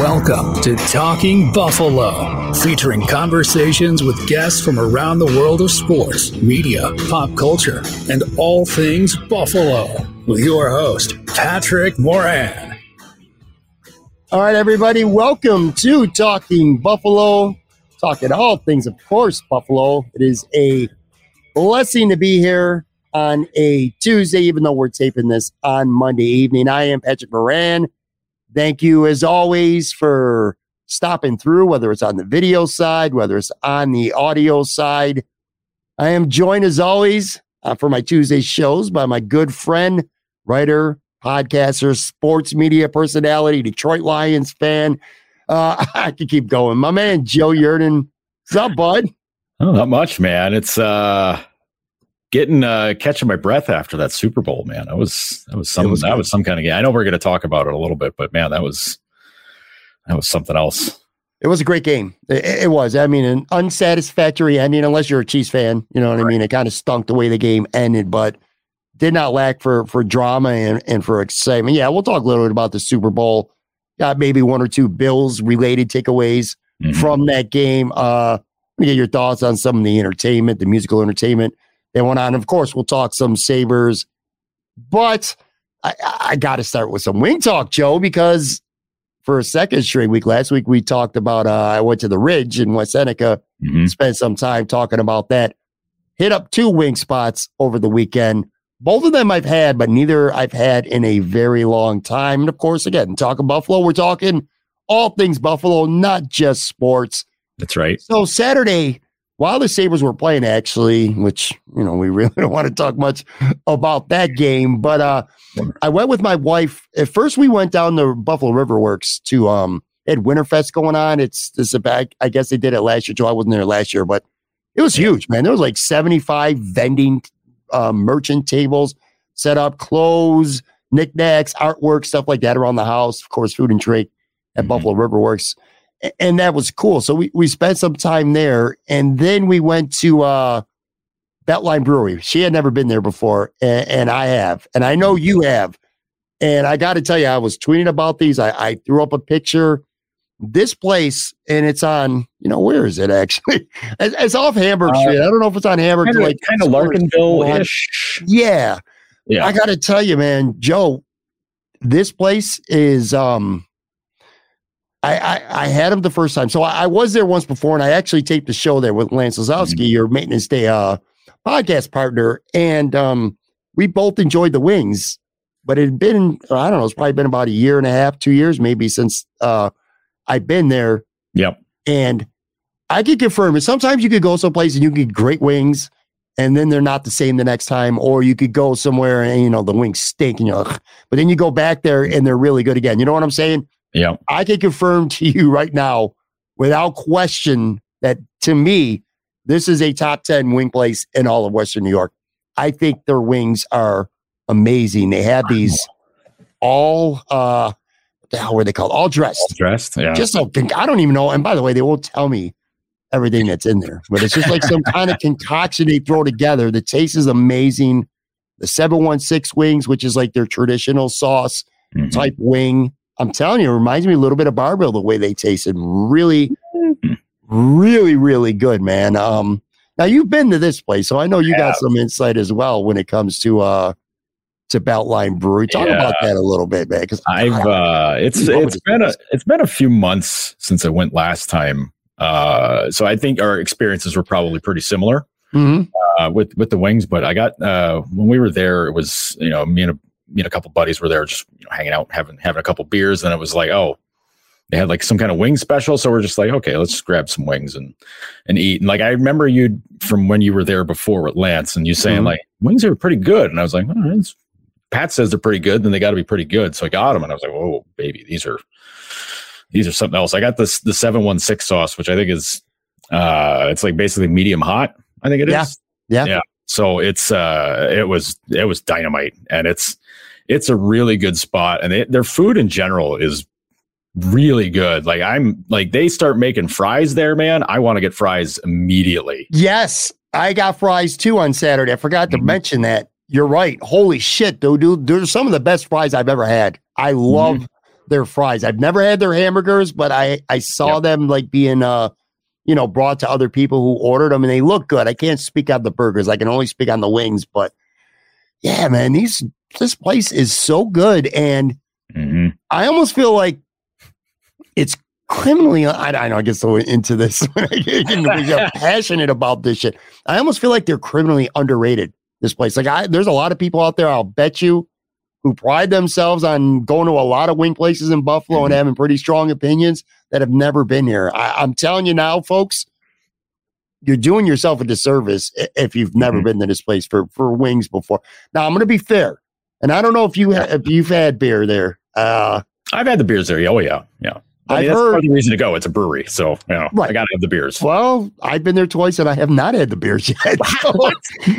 Welcome to Talking Buffalo, featuring conversations with guests from around the world of sports, media, pop culture, and all things Buffalo. With your host, Patrick Moran. All right, everybody, welcome to Talking Buffalo. Talking all things, of course, Buffalo. It is a blessing to be here on a Tuesday, even though we're taping this on Monday evening. I am Patrick Moran Thank you, as always, for stopping through, whether it's on the video side, whether it's on the audio side. I am joined, as always, uh, for my Tuesday shows by my good friend, writer, podcaster, sports media personality, Detroit Lions fan. Uh, I could keep going. My man, Joe Yerdon. What's up, bud? Oh, not much, man. It's uh getting uh catching my breath after that Super Bowl, man. That was that was some was that was some kind of game. I know we're going to talk about it a little bit, but man, that was that was something else. It was a great game. It, it was. I mean, an unsatisfactory ending, unless you're a Chiefs fan. You know what right. I mean? It kind of stunk the way the game ended, but did not lack for for drama and, and for excitement. Yeah, we'll talk a little bit about the Super Bowl. Got maybe one or two Bills related takeaways mm-hmm. from that game. Uh, let me get your thoughts on some of the entertainment, the musical entertainment they went on. Of course, we'll talk some Sabres, but I, I got to start with some wing talk, Joe, because for a second straight week last week, we talked about, uh, I went to the Ridge in West Seneca, mm-hmm. spent some time talking about that. Hit up two wing spots over the weekend. Both of them I've had, but neither I've had in a very long time. And of course, again, talking Buffalo, we're talking all things Buffalo, not just sports. That's right. So Saturday, while the Sabres were playing, actually, which, you know, we really don't want to talk much about that game, but uh, I went with my wife. At first, we went down the Buffalo River Works to, um, had Winterfest going on. It's this a bag. I guess they did it last year, Joe. I wasn't there last year, but it was huge, man. There was like 75 vending uh, merchant tables set up, clothes, knickknacks, artwork, stuff like that around the house. Of course, food and drink at mm-hmm. Buffalo River Works and that was cool. So we, we spent some time there, and then we went to uh, Beltline Brewery. She had never been there before, and, and I have, and I know you have. And I got to tell you, I was tweeting about these. I, I threw up a picture. This place, and it's on, you know, where is it actually? it's, off Hamburg uh, Street. I don't know if it's on Hamburg, kind of, like kind of Larkinville ish. Yeah. Yeah. I got to tell you, man, Joe, this place is, um, I, I, I, had him the first time. So I, I, was there once before, and I actually taped the show there with Lance Lysowski, mm-hmm. your maintenance day uh, podcast partner. And um, we both enjoyed the wings, but it had been, I don't know, it's probably been about a year and a half, two years maybe since uh, I've been there. Yep. And I can confirm it. Sometimes you could go someplace and you get great wings, and then they're not the same the next time. Or you could go somewhere and, you know, the wings stink, and you're, Ugh. but then you go back there and they're really good again. You know what I'm saying? Yeah. I can confirm to you right now, without question, that to me, this is a top 10 wing place in all of Western New York. I think their wings are amazing. They have these all, uh, what the hell were they called? All dressed. All dressed. Yeah. Just so, I don't even know. And by the way, they won't tell me everything that's in there, but it's just like some kind of concoction they throw together. The taste is amazing. The 716 wings, which is like their traditional sauce mm-hmm. type wing. I'm telling you, it reminds me a little bit of Bar-Bill the way they tasted. Really, really, really good, man. Um, now you've been to this place, so I know you yeah. got some insight as well when it comes to uh to Beltline Brewery. Talk Yeah. about that a little bit, man. Because I've uh it's it's been a it? it's been a few months since I went last time. Uh so I think our experiences were probably pretty similar Mhm. uh with with the wings, but I got uh when we were there it was, you know, me and a me and a couple buddies were there just you know, hanging out, having having a couple beers, and it was like, oh, they had like some kind of wing special. So we're just like, okay, let's grab some wings and and eat. And like I remember you from when you were there before with Lance and you saying Mhm. like wings are pretty good. And I was like, oh, it's Pat says they're pretty good, then they got to be pretty good. So I got them, and I was like, "Whoa, baby, these are these are something else." I got this the seven one six sauce, which I think is uh, it's like basically medium hot. I think it is. Yeah. Yeah. So it's uh, it was it was dynamite, and it's it's a really good spot, and it, their food in general is really good. Like I'm like they start making fries there, man. I want to get fries immediately. Yes, I got fries too on Saturday. I forgot to Mhm. mention that. You're right. Holy shit, dude, dude. They're some of the best fries I've ever had. I love their fries. I've never had their hamburgers, but I I saw Yep. them like being uh you know brought to other people who ordered them and they look good. I can't speak on the burgers. I can only speak on the wings, but yeah, man, these this place is so good and Mhm. I almost feel like it's criminally. I, I know I get so into this when I get, we get passionate about this shit. I almost feel like they're criminally underrated. This place, like I, there's a lot of people out there. I'll bet you who pride themselves on going to a lot of wing places in Buffalo and Mhm. having pretty strong opinions that have never been here. I, I'm telling you now, folks, you're doing yourself a disservice if you've never Mhm. been to this place for for wings before. Now I'm going to be fair, and I don't know if you ha- if you've had beer there. Uh, I've had the beers there. Oh yeah, yeah. I I've that's heard- part of the reason to go. It's a brewery, so you know, Right. I gotta have the beers. Well, I've been there twice and I have not had the beers yet. So, What,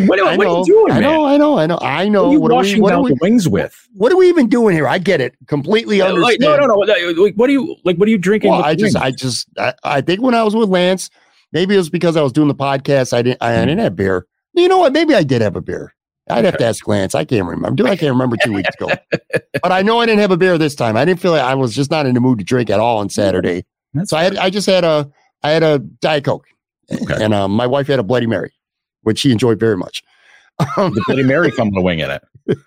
what, I what know, are you doing, I man? know, I know, I know, I know. What are you What are, we, washing what, are down we, the wings with? what are we even doing here? I get it completely. Like, Understand. no, no, no. Like, what are you like? What are you drinking? Well, I just. I just, I, I think when I was with Lance, maybe it was because I was doing the podcast. I didn't, I, I hmm. didn't have beer. You know what? Maybe I did have a beer. I'd have to ask Lance. I can't remember. Dude, I can't remember two weeks ago. But I know I didn't have a beer this time. I didn't feel like I was just not in the mood to drink at all on Saturday. That's So I had, I just had a, I had a Diet Coke, Okay. and um, my wife had a Bloody Mary, which she enjoyed very much. Um, the Bloody Mary come with a wing in it.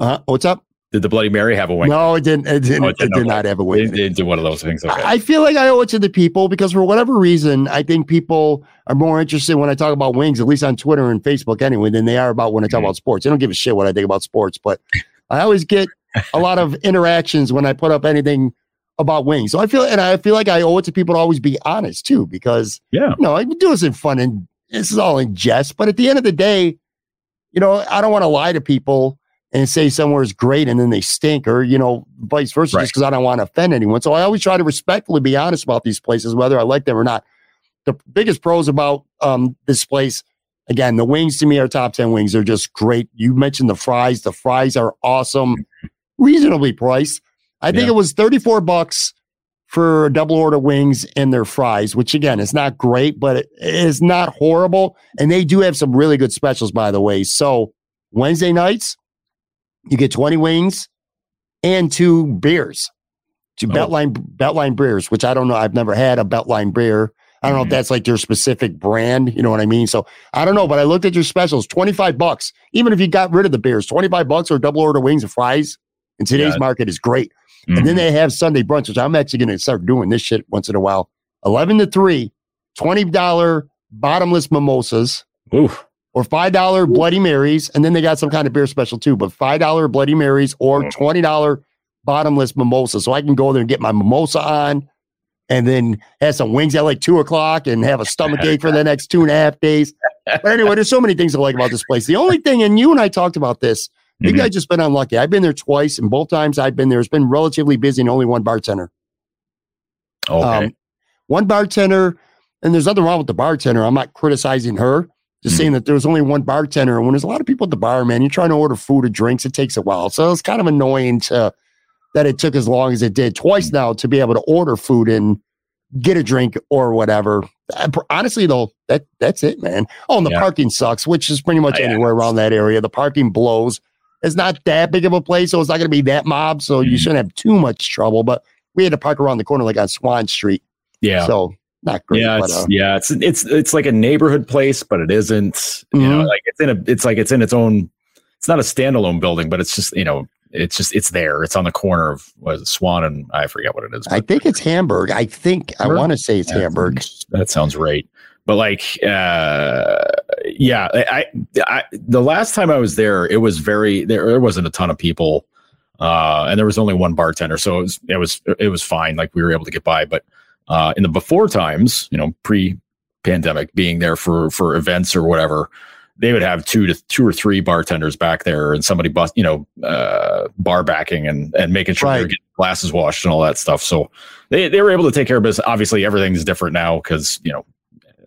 uh, what's up? Did the Bloody Mary have a wing? No, it didn't. It didn't. Oh, it it didn't, did not have a wing. they do one of those things. Okay. I feel like I owe it to the people because for whatever reason, I think people are more interested when I talk about wings, at least on Twitter and Facebook anyway, than they are about when I talk Mhm. about sports. They don't give a shit what I think about sports, but I always get a lot of interactions when I put up anything about wings. So I feel, and I feel like I owe it to people to always be honest too, because yeah. you know, I do this in fun and this is all in jest. But at the end of the day, you know, I don't want to lie to people and say somewhere is great and then they stink, or you know, vice versa, Right. just because I don't want to offend anyone. So I always try to respectfully be honest about these places, whether I like them or not. The biggest pros about um, this place, again, the wings to me are top ten wings. They're just great. You mentioned the fries. The fries are awesome, reasonably priced. I think Yeah. it was thirty four bucks for a double order wings and their fries, which again is not great, but it is not horrible. And they do have some really good specials, by the way. So Wednesday nights, you get 20 wings and two beers. Two Oh. Beltline Beltline beers, which I don't know. I've never had a Beltline beer. I don't know Mhm. if that's like your specific brand. You know what I mean? So I don't know, but I looked at your specials, 25 bucks. Even if you got rid of the beers, 25 bucks or double order wings and fries in today's Yeah. market is great. Mhm. And then they have Sunday brunch, which I'm actually going to start doing this shit once in a while. 11 to 3, $20 bottomless mimosas Oof. Or $5 Bloody Marys. And then they got some kind of beer special too, but $5 Bloody Marys or Oh. $20 bottomless mimosa. So I can go there and get my mimosa on and then have some wings at like two o'clock and have a stomach ache for the next two and a half days. But anyway, there's so many things I like about this place. The only thing, and you and I talked about this, maybe Mhm. I just been unlucky. I've been there twice, and both times I've been there, it's been relatively busy and only one bartender. Okay. Um, one bartender, and there's nothing wrong with the bartender. I'm not criticizing her. Just Mhm. saying that there was only one bartender. And when there's a lot of people at the bar, man, you're trying to order food or drinks, it takes a while. So it's kind of annoying to that it took as long as it did twice now to be able to order food and get a drink or whatever. Uh, Honestly, though, that that's it, man. Oh, and the Yeah. parking sucks, which is pretty much Oh, yeah. anywhere around that area. The parking blows. It's not that big of a place, so it's not going to be that mob. So you Mhm. shouldn't have too much trouble. But we had to park around the corner, like on Swan Street. yeah. So not great. yeah, it's uh, yeah, it's it's it's like a neighborhood place, but it isn't. You know, Mhm. like it's in a it's like it's in its own it's not a standalone building, but it's just you know it's just it's there. It's on the corner of was Swan and I forget what it is. I think it's Hamburg. I think I want to say it's Hamburg. That sounds right. But like, uh, yeah, I, I, the last time I was there, it was very there. There wasn't a ton of people, uh, and there was only one bartender, so it was it was it was fine. Like we were able to get by. But uh, in the before times, you know, pre pandemic, being there for for events or whatever, they would have two to two or three bartenders back there and somebody bust, you know, uh, bar backing and, and making sure right. they're getting glasses washed and all that stuff. So they, they were able to take care of business. Obviously everything's different now because, you know,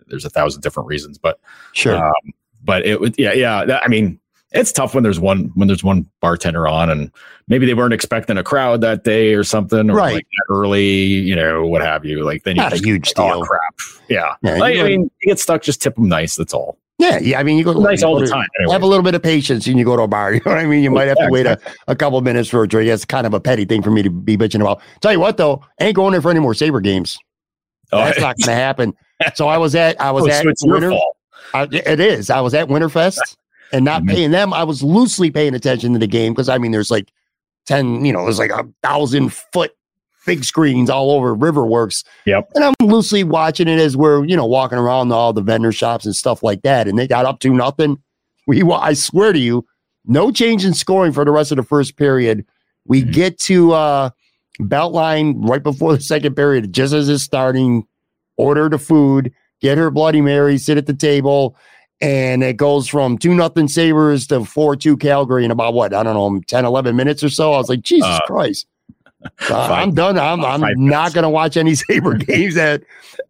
there's a thousand different reasons, but sure. Um, but it would, yeah, yeah. I mean, it's tough when there's one, when there's one bartender on and maybe they weren't expecting a crowd that day or something, or right. like early, you know, what have you. Like then you not a huge oh, deal. Oh, crap. Yeah. yeah like, I mean, you get stuck, just tip them nice. That's all. Yeah, yeah. I mean, you go nice all the time. Anyway. Have a little bit of patience, and you go to a bar. You know what I mean? You might have to wait a, a couple minutes for a drink. That's kind of a petty thing for me to be bitching about. Tell you what, though, I ain't going there for any more Saber games. Oh, That's not going to happen. So I was at I was oh, at so Winter. I, it is. I was at Winterfest and not mm-hmm. paying them. I was loosely paying attention to the game because I mean, there's like ten, you know, there's like a thousand foot big screens all over Riverworks. Yep. And I'm loosely watching it as we're, you know, walking around all the vendor shops and stuff like that. And they got up to nothing. We, I swear to you, no change in scoring for the rest of the first period. We mm-hmm. get to uh Beltline right before the second period, just as it's starting, order the food, get her Bloody Mary, sit at the table. And it goes from two nothing Sabres to four two Calgary in about what I don't know 10, 11 minutes or so. I was like, Jesus uh, Christ! Uh, I'm done. I'm, I'm not going to watch any Saber games at,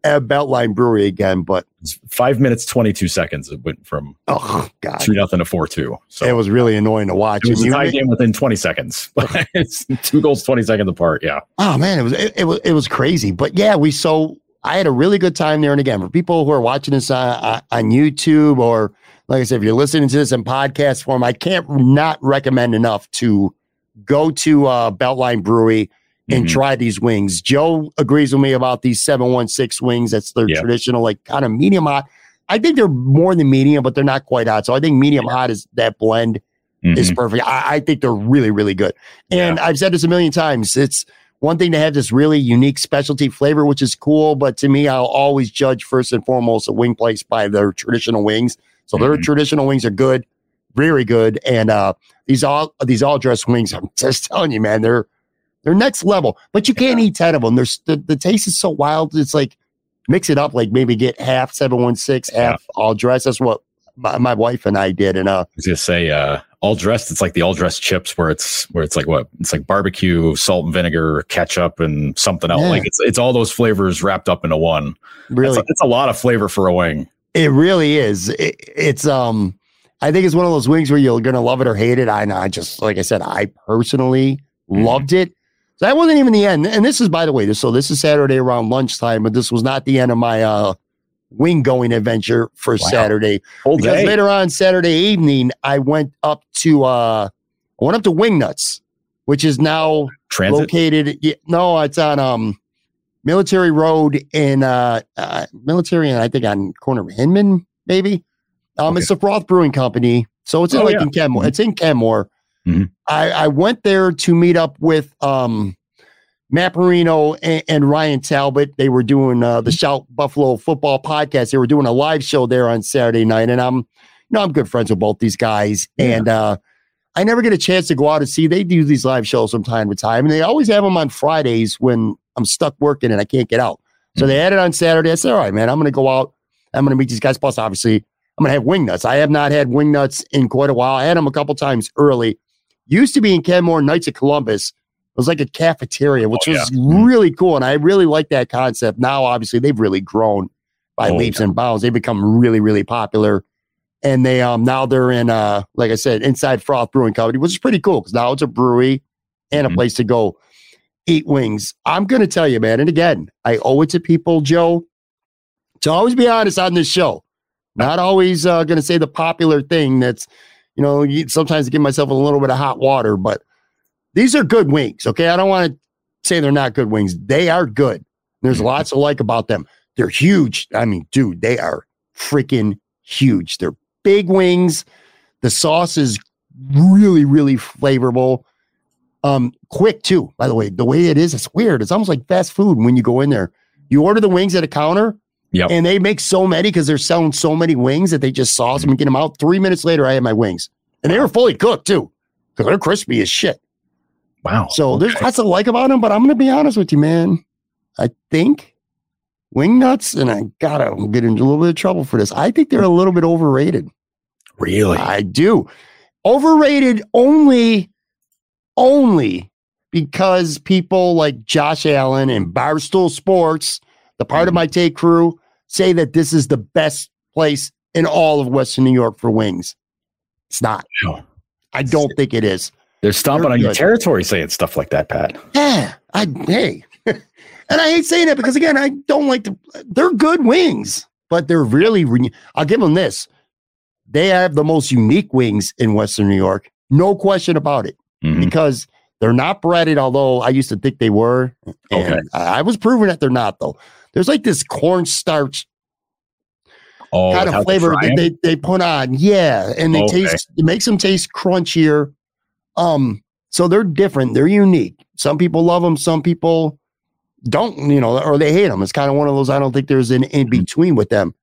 at Beltline Brewery again. But it's five minutes, 22 seconds. It went from oh, God. two nothing to four two. So it was really annoying to watch. It was a tie game within 20 seconds. it's two goals, 20 seconds apart. Yeah. Oh, man. It was, it, it was, it was crazy. But yeah, we so I had a really good time there. And again, for people who are watching this on, on YouTube or like I said, if you're listening to this in podcast form, I can't not recommend enough to go to uh, Beltline Brewery and mm-hmm. try these wings. Joe agrees with me about these 716 wings. That's their yep. traditional, like kind of medium hot. I think they're more than medium, but they're not quite hot. So I think medium yeah. hot is that blend mm-hmm. is perfect. I, I, think they're really, really good. And yeah. I've said this a million times. It's one thing to have this really unique specialty flavor, which is cool. But to me, I'll always judge first and foremost a wing place by their traditional wings. So mm-hmm. their traditional wings are good, very good. And uh, these all these all dress wings, I'm just telling you, man, they're they're next level. But you can't yeah. eat ten of them. There's the, the taste is so wild. It's like mix it up, like maybe get half seven one six, half yeah. all dress. That's what my, my, wife and I did. And uh, I was gonna say, uh, all dressed. It's like the all dressed chips, where it's where it's like what it's like barbecue, salt and vinegar, ketchup, and something else. Yeah. Like it's it's all those flavors wrapped up into one. Really, it's, it's a lot of flavor for a wing. It really is. It, it's um I think it's one of those wings where you're gonna love it or hate it. I know. I just like I said, I personally mm-hmm. loved it. So that wasn't even the end. And this is, by the way, this so this is Saturday around lunchtime, but this was not the end of my uh wing going adventure for wow. Saturday. Whole because day. later on Saturday evening, I went up to uh I went up to Wingnuts, which is now Transit? located. No, it's on um Military Road in uh, uh Military, and I think on corner of Hinman, maybe. Um, okay. It's the Froth Brewing Company. So it's in oh, like yeah. in Kenmore. Mm-hmm. It's in Kenmore. Mm-hmm. I, I went there to meet up with um, Matt Parrino and, and, Ryan Talbot. They were doing uh, the. Shout Buffalo football podcast. They were doing a live show there on Saturday night. And I'm, you know, I'm good friends with both these guys. Yeah. And uh, I never get a chance to go out and see. They do these live shows from time to time. And they always have them on Fridays when I'm stuck working and I can't get out. So they had it on Saturday. I said, all right, man, I'm going to go out. I'm going to meet these guys. Plus, obviously, I'm gonna have wing nuts. I have not had wing nuts in quite a while. I had them a couple times early. Used to be in Kenmore Knights of Columbus. It was like a cafeteria, which oh, yeah. was mm-hmm. really cool, and I really like that concept. Now, obviously, they've really grown by oh, leaps yeah. and bounds. They've become really, really popular, and they um now they're in uh like I said inside Froth Brewing Company, which is pretty cool because now it's a brewery and mm-hmm. a place to go eat wings. I'm gonna tell you, man, and again, I owe it to people, Joe, to always be honest on this show. Not always uh, going to say the popular thing that's, you know, sometimes I give myself a little bit of hot water, but these are good wings. Okay. I don't want to say they're not good wings. They are good. There's mm-hmm. lots to like about them. They're huge. I mean, dude, they are freaking huge. They're big wings. The sauce is really, really flavorful. Um, quick too. By the way, the way it is, it's weird. It's almost like fast food when you go in there. You order the wings at a counter, Yep. and they make so many because they're selling so many wings that they just sauce them and get them out. Three minutes later, I had my wings, and they were fully cooked too because they're crispy as shit. Wow. So there's Okay. lots to like about them, but I'm going to be honest with you, man. I think wing nuts, and I gotta get into a little bit of trouble for this. I think they're a little bit overrated. really. I do. Overrated only, only because people like Josh Allen and Barstool Sports, the part of mm. my take crew, say that this is the best place in all of Western New York for wings. It's not. Wow. I don't think it is. They're stomping They're on your territory saying stuff like that, Pat. Yeah, I hey, and I hate saying that because again, I don't like to They're good wings, but they're really I'll give them this: they have the most unique wings in Western New York, no question about it, Mhm. because they're not breaded. Although I used to think they were, Okay. I I was proven that they're not. Though there's like this cornstarch Oh, kind of flavor that they, they put on. Yeah. And they Okay. taste it makes them taste crunchier. Um, so they're different, they're unique. Some people love them, some people don't, you know, or they hate them. It's kind of one of those. I don't think there's an in between with them.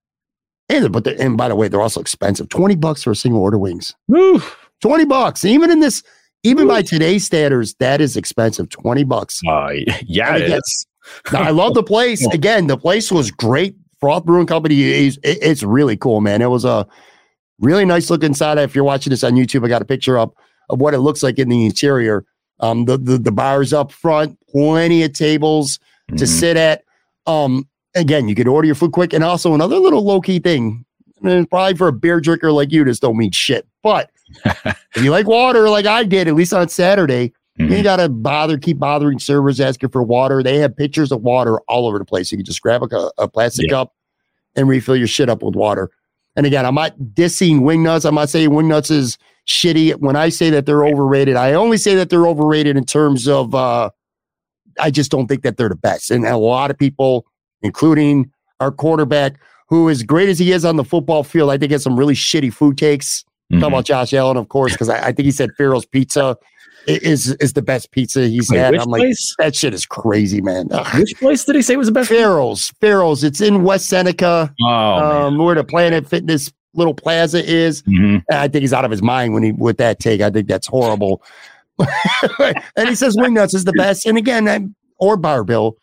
And but they're- and by the way, they're also expensive. 20 bucks for a single order wings. Woo. 20 bucks. Even in this, even by today's standards, that is expensive. 20 bucks. Uh, yeah, again- is. Now, I love the place. Again, the place was great. Froth Brewing Company is it- it's really cool, man. It was a really nice look inside. If you're watching this on YouTube, I got a picture up of what it looks like in the interior. Um, the the, the bars up front, plenty of tables to Mhm. sit at. Um, again, you could order your food quick, and also another little low key thing. Mean, probably for a beer drinker like you, this don't mean shit. But if you like water, like I did, at least on Saturday, you Mhm. ain't gotta bother, keep bothering servers asking for water. They have pitchers of water all over the place. You can just grab a, a plastic Yeah. cup and refill your shit up with water. And again, I'm not dissing Wingnuts. I'm not saying Wingnuts is shitty. When I say that they're overrated, I only say that they're overrated in terms of uh I just don't think that they're the best. And a lot of people, including our quarterback, who as great as he is on the football field, I think has some really shitty food takes. Mhm. Talk about Josh Allen, of course, because I, I think he said Farrell's Pizza is is the best pizza he's Wait, had. I'm like, place? that shit is crazy, man. Which place did he say was the best? Farrell's, Farrell's. It's in West Seneca, Oh, um, where the Planet Fitness little plaza is. Mhm. I think he's out of his mind when he with that take. I think that's horrible. and he says Wingnuts is the best. And again, I'm, or Barbill.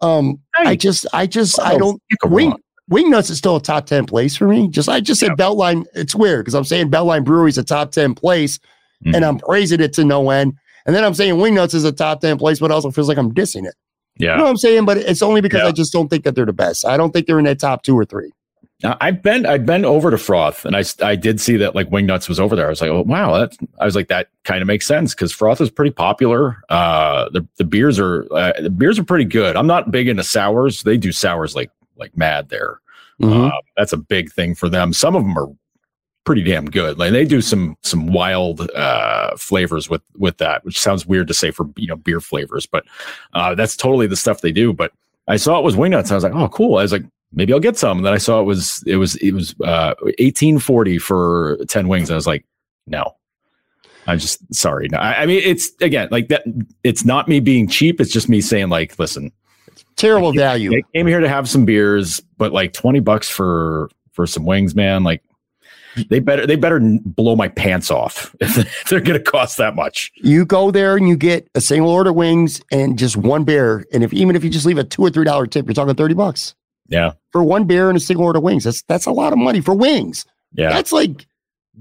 Um, I just, I just, I don't. Wing. Wingnuts is still a top ten place for me. Just I just said Beltline. It's weird because I'm saying Beltline Brewery is a top ten place, Mhm. and I'm praising it to no end. And then I'm saying Wingnuts is a top ten place, but also feels like I'm dissing it. Yeah, you know what I'm saying? But it's only because Yeah. I just don't think that they're the best. I don't think they're in that top two or three. Now, I've been I've been over to Froth, and I I did see that like Wingnuts was over there. I was like, oh wow, that I was like that kind of makes sense because Froth is pretty popular. Uh, the the beers are uh, the beers are pretty good. I'm not big into sours. They do sours like like mad there. Mhm. Uh, that's a big thing for them. Some of them are pretty damn good. Like they do some some wild uh, flavors with with that, which sounds weird to say for you know beer flavors, but uh, that's totally the stuff they do. But I saw it was Wingnuts. I was like, oh cool. I was like, maybe I'll get some. And then I saw it was it was it was uh, eighteen forty for ten wings. I was like, no. I'm just sorry. No, I, I mean, it's again like that. It's not me being cheap. It's just me saying like, listen, Terrible value. I came here to have some beers, but like 20 bucks for for some wings, man, like they better they better blow my pants off if they're going to cost that much. You go there and you get a single order wings and just one beer. And if even if you just leave a two or three dollar tip, you're talking thirty bucks Yeah. for one beer and a single order of wings. That's that's a lot of money for wings. Yeah. That's like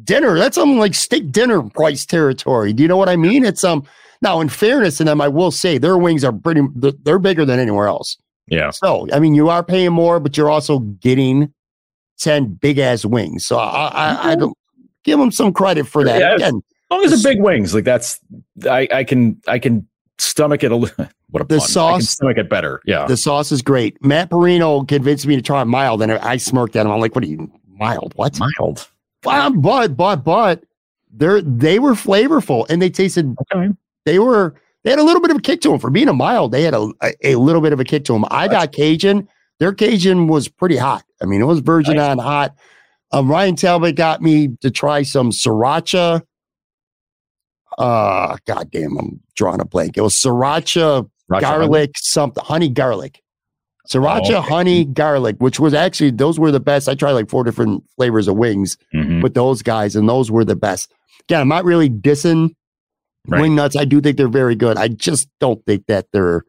dinner. That's some like steak dinner price territory. Do you know what I mean? It's um now in fairness to them, I will say their wings are pretty they're- they're bigger than anywhere else. Yeah. So I mean you are paying more, but you're also getting 10 big ass wings. So I I, I don't give them some credit for that. Yeah. Again, As long as they're big wings, like that's I I can I can stomach it a little. What a The pun. I can sauce- it better. Yeah. The sauce is great. Matt Parrino convinced me to try mild, and I smirked at him. I'm like, "What are you mild? What?" Mild. But but but but they're they were flavorful, and they tasted. Okay. They were they had a little bit of a kick to them for being a mild. They had a a, a little bit of a kick to them. I got Cajun. Their Cajun was pretty hot. I mean, it was virgin Nice. on hot. Um, Ryan Talbot got me to try some sriracha uh goddamn, I'm drawing a blank. It was sriracha, Racha garlic, something honey garlic. Sriracha, Oh, okay. honey, garlic, which was actually those were the best. I tried like four different flavors of wings Mhm. with those guys, and those were the best. Again, I'm not really dissing Right. wing nuts. I do think they're very good. I just don't think that they're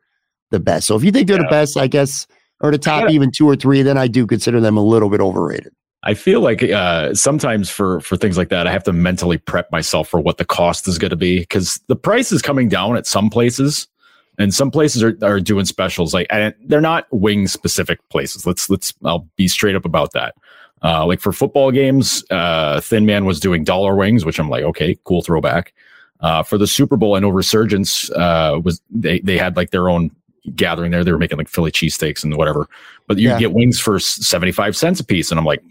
the best. So if you think they're the best, I guess, or the top gotta- even two or three, then I do consider them a little bit overrated. I feel like uh, sometimes for for things like that, I have to mentally prep myself for what the cost is going to be because the price is coming down at some places, and some places are, are doing specials. Like and they're not wing specific places. Let's let's I'll be straight up about that. Uh, like for football games, uh, Thin Man was doing dollar wings, which I'm like, okay, cool throwback. Uh, for the Super Bowl, I know Resurgence uh, was they they had like their own gathering there. They were making like Philly cheesesteaks and whatever, but you Yeah. get wings for seventy five cents a piece, and I'm like,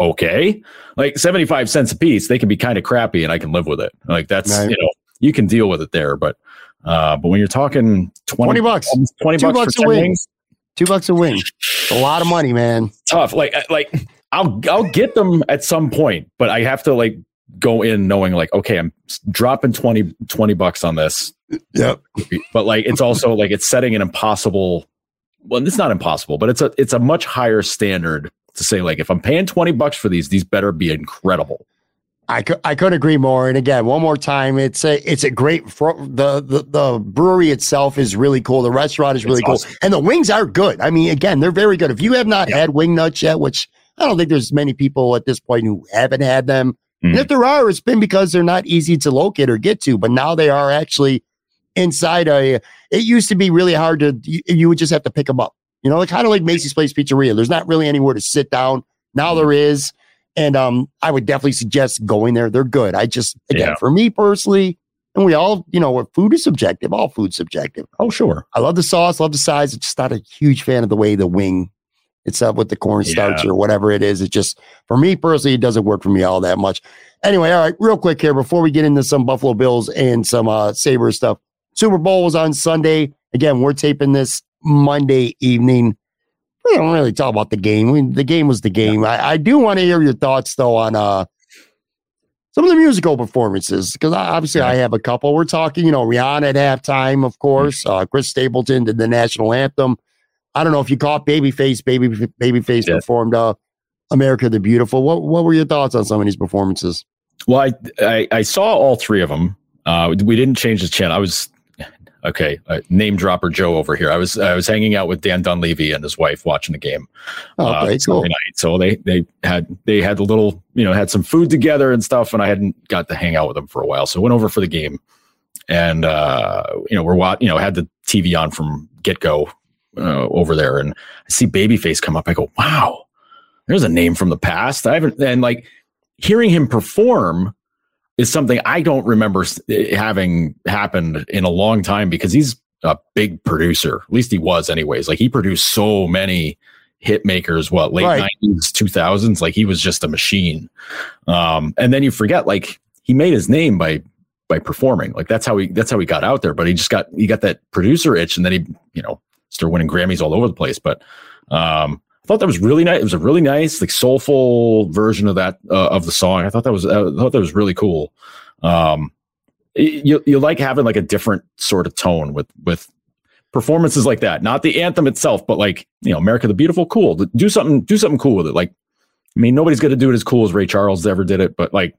okay, like 75 cents a piece, they can be kind of crappy and I can live with it. Like that's, Right. you know, you can deal with it there. But, uh, but when you're talking 20, 20 bucks. 20 Two bucks, bucks for a 10 wing. wings, Two bucks a wing. It's a lot of money, man. tough. Like, like I'll, I'll get them at some point, but I have to like go in knowing like, okay, I'm dropping 20, 20 bucks on this. Yep. But like, it's also like, it's setting an impossible, well, it's not impossible, but it's a, it's a much higher standard to say like, if I'm paying 20 bucks for these, these better be incredible. I could I couldn't agree more. And again, one more time, it's a it's a great fro- the, the the brewery itself is really cool. The restaurant is really It's cool, awesome. and the wings are good. I mean, again, they're very good. If you have not had wing nuts yet, which I don't think there's many people at this point who haven't had them, and Mhm. if there are, it's been because they're not easy to locate or get to. But now they are actually inside a. It used to be really hard to. You, you would just have to pick them up. You know, like kind of like Macy's Place Pizzeria. There's not really anywhere to sit down. Now there is. And um, I would definitely suggest going there. They're good. I just again, Yeah. for me personally, and we all, you know, food is subjective. All food's subjective. Oh, sure. I love the sauce, love the size. I'm just not a huge fan of the way the wing itself with the cornstarch Yeah. or whatever it is. It just for me personally, it doesn't work for me all that much. Anyway, all right, real quick here before we get into some Buffalo Bills and some uh Saber stuff. Super Bowl was on Sunday. Again, we're taping this Monday evening. We don't really talk about the game. We, the game was the game. I, I do want to hear your thoughts though on uh some of the musical performances because obviously I have a couple. We're talking, you know, Rihanna at halftime, of course. Uh, Chris Stapleton did the national anthem. I don't know if you caught Babyface. Baby Babyface Yeah. performed uh, "America the Beautiful." What What were your thoughts on some of these performances? Well, I, I I saw all three of them. Uh, we didn't change the channel. I was okay. Uh, name dropper Joe over here. I was I was hanging out with Dan Dunleavy and his wife watching the game. Oh, uh, okay, cool. night. So they they had they had a little you know had some food together and stuff, and I hadn't got to hang out with them for a while. So went over for the game, and uh, you know we're watching. You know had the TV on from get go uh, over there, and I see Babyface come up. I go, wow, there's a name from the past. I haven't and like hearing him perform is something I don't remember having happened in a long time because he's a big producer. At least he was, anyways. Like he produced so many hit makers. What late nineties, two thousands? Like he was just a machine. Um, and then you forget, like he made his name by by performing. Like that's how he that's how he got out there. But he just got he got that producer itch, and then he you know started winning Grammys all over the place. But um, thought that was really nice. It was a really nice, like soulful version of that uh, of the song. I thought that was I thought that was really cool. Um, you you like having like a different sort of tone with with performances like that. Not the anthem itself, but like you know, America the Beautiful, cool. Do something do something cool with it. Like, I mean, nobody's going to do it as cool as Ray Charles ever did it, but like,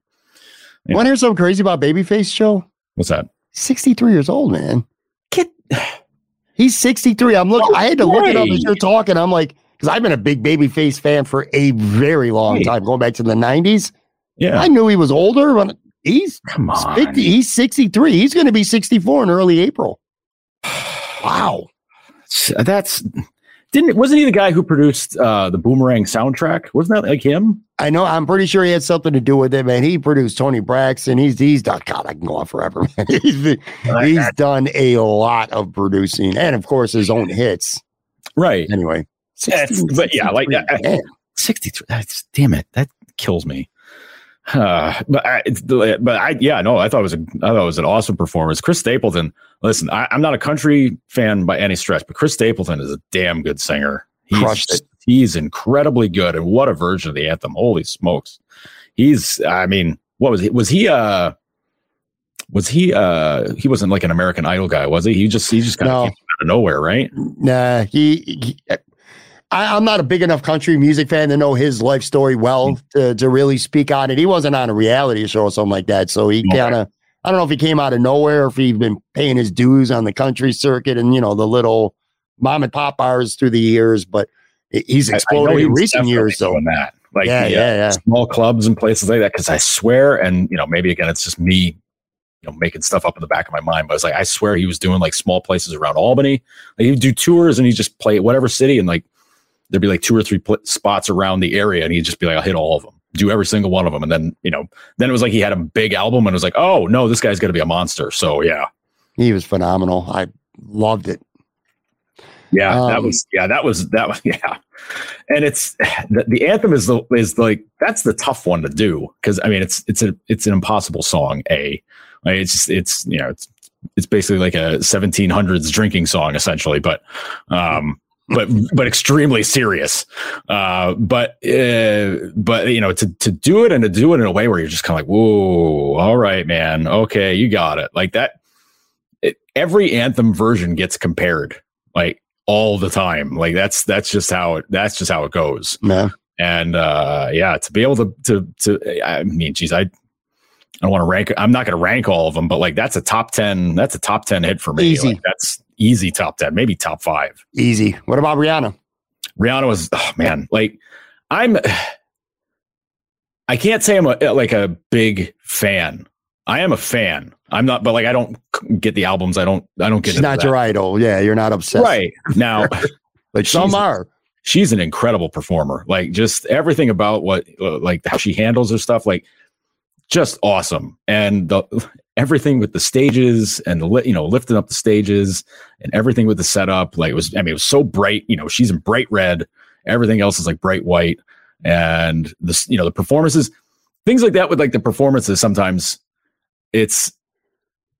Yeah. Want to hear something crazy about Babyface? Show what's that? sixty three years old, man. Get He's 63. I'm looking, I had to look it up as you're talking. I'm like, because I've been a big Babyface fan for a very long Hey. time, going back to the 90s. yeah. I knew he was older, he's Come on. 50, he's 63. He's going to be 64 in early April. Wow. That's didn't wasn't he the guy who produced uh the Boomerang soundtrack? Wasn't that like him? I know. I'm pretty sure he had something to do with it, man. He produced Toni Braxton. He's he's done. God, I can go on forever, man. He's, he's done a lot of producing, and of course his own hits. Right. Anyway, That's- 16, but yeah, like, 63, I- 63 that's damn it that kills me uh, but I, but I yeah no I thought it was a I thought it was an awesome performance Chris Stapleton listen I, I'm not a country fan by any stretch but Chris Stapleton is a damn good singer he's, Crushed it. he's incredibly good and what a version of the anthem holy smokes he's I mean what was he was he uh was he uh he wasn't like an American Idol guy, was he? He just he just kind No. of came out of nowhere, right? Nah, he. he I, I'm not a big enough country music fan to know his life story well to, to really speak on it. He wasn't on a reality show or something like that, so he kind of. I don't know if he came out of nowhere, if he'd been paying his dues on the country circuit and you know the little mom and pop bars through the years, but he- he's I- I know exploded he in recent years. So doing that, like yeah, the, uh, yeah, yeah. small clubs and places like that. Because I swear, and you know, maybe again, it's just me, you know, making stuff up in the back of my mind. But it's like I swear he was doing like small places around Albany. Like he'd do tours and he'd just play at whatever city, and like there'd be like two or three pl- spots around the area, and he'd just be like, "I'll hit all of them." Do every single one of them, and then you know, then it was like he had a big album, and it was like, oh no, this guy's gonna be a monster. So yeah, He was phenomenal. I loved it. Yeah, that Um, was yeah, that was that was yeah, and it's the, the anthem is the is like that's the tough one to do because I mean it's it's a it's an impossible song. A, it's it's you know it's it's basically like a 1700s drinking song essentially, but um but but extremely serious. Uh, but uh, but you know to to do it and to do it in a way where you're just kind of like whoa, all right, man, okay, you got it, like that. It, every anthem version gets compared like all the time. Like that's that's just how it that's just how it goes. Yeah. And uh yeah, to be able to to to I mean, geez, I I don't want to rank I'm not gonna rank all of them, but like that's a top 10, that's a top 10 hit for me. Easy. Like, that's easy top 10, maybe top five. Easy. What about Rihanna? Rihanna was oh man, like I'm I can't say I'm a like a big fan. I am a fan. I'm not, but like I don't get the albums. I don't. I don't get. She's into not that. your idol. Yeah, you're not obsessed. right now. But some She's- are. she's an incredible performer. Like just everything about what, like how she handles her stuff, like just awesome. And the everything with the stages and the you know lifting up the stages and everything with the setup, like it was. I mean, it was so bright. You know, she's in bright red. Everything else is like bright white. And this, you know, the performances, things like that with like the performances. Sometimes it's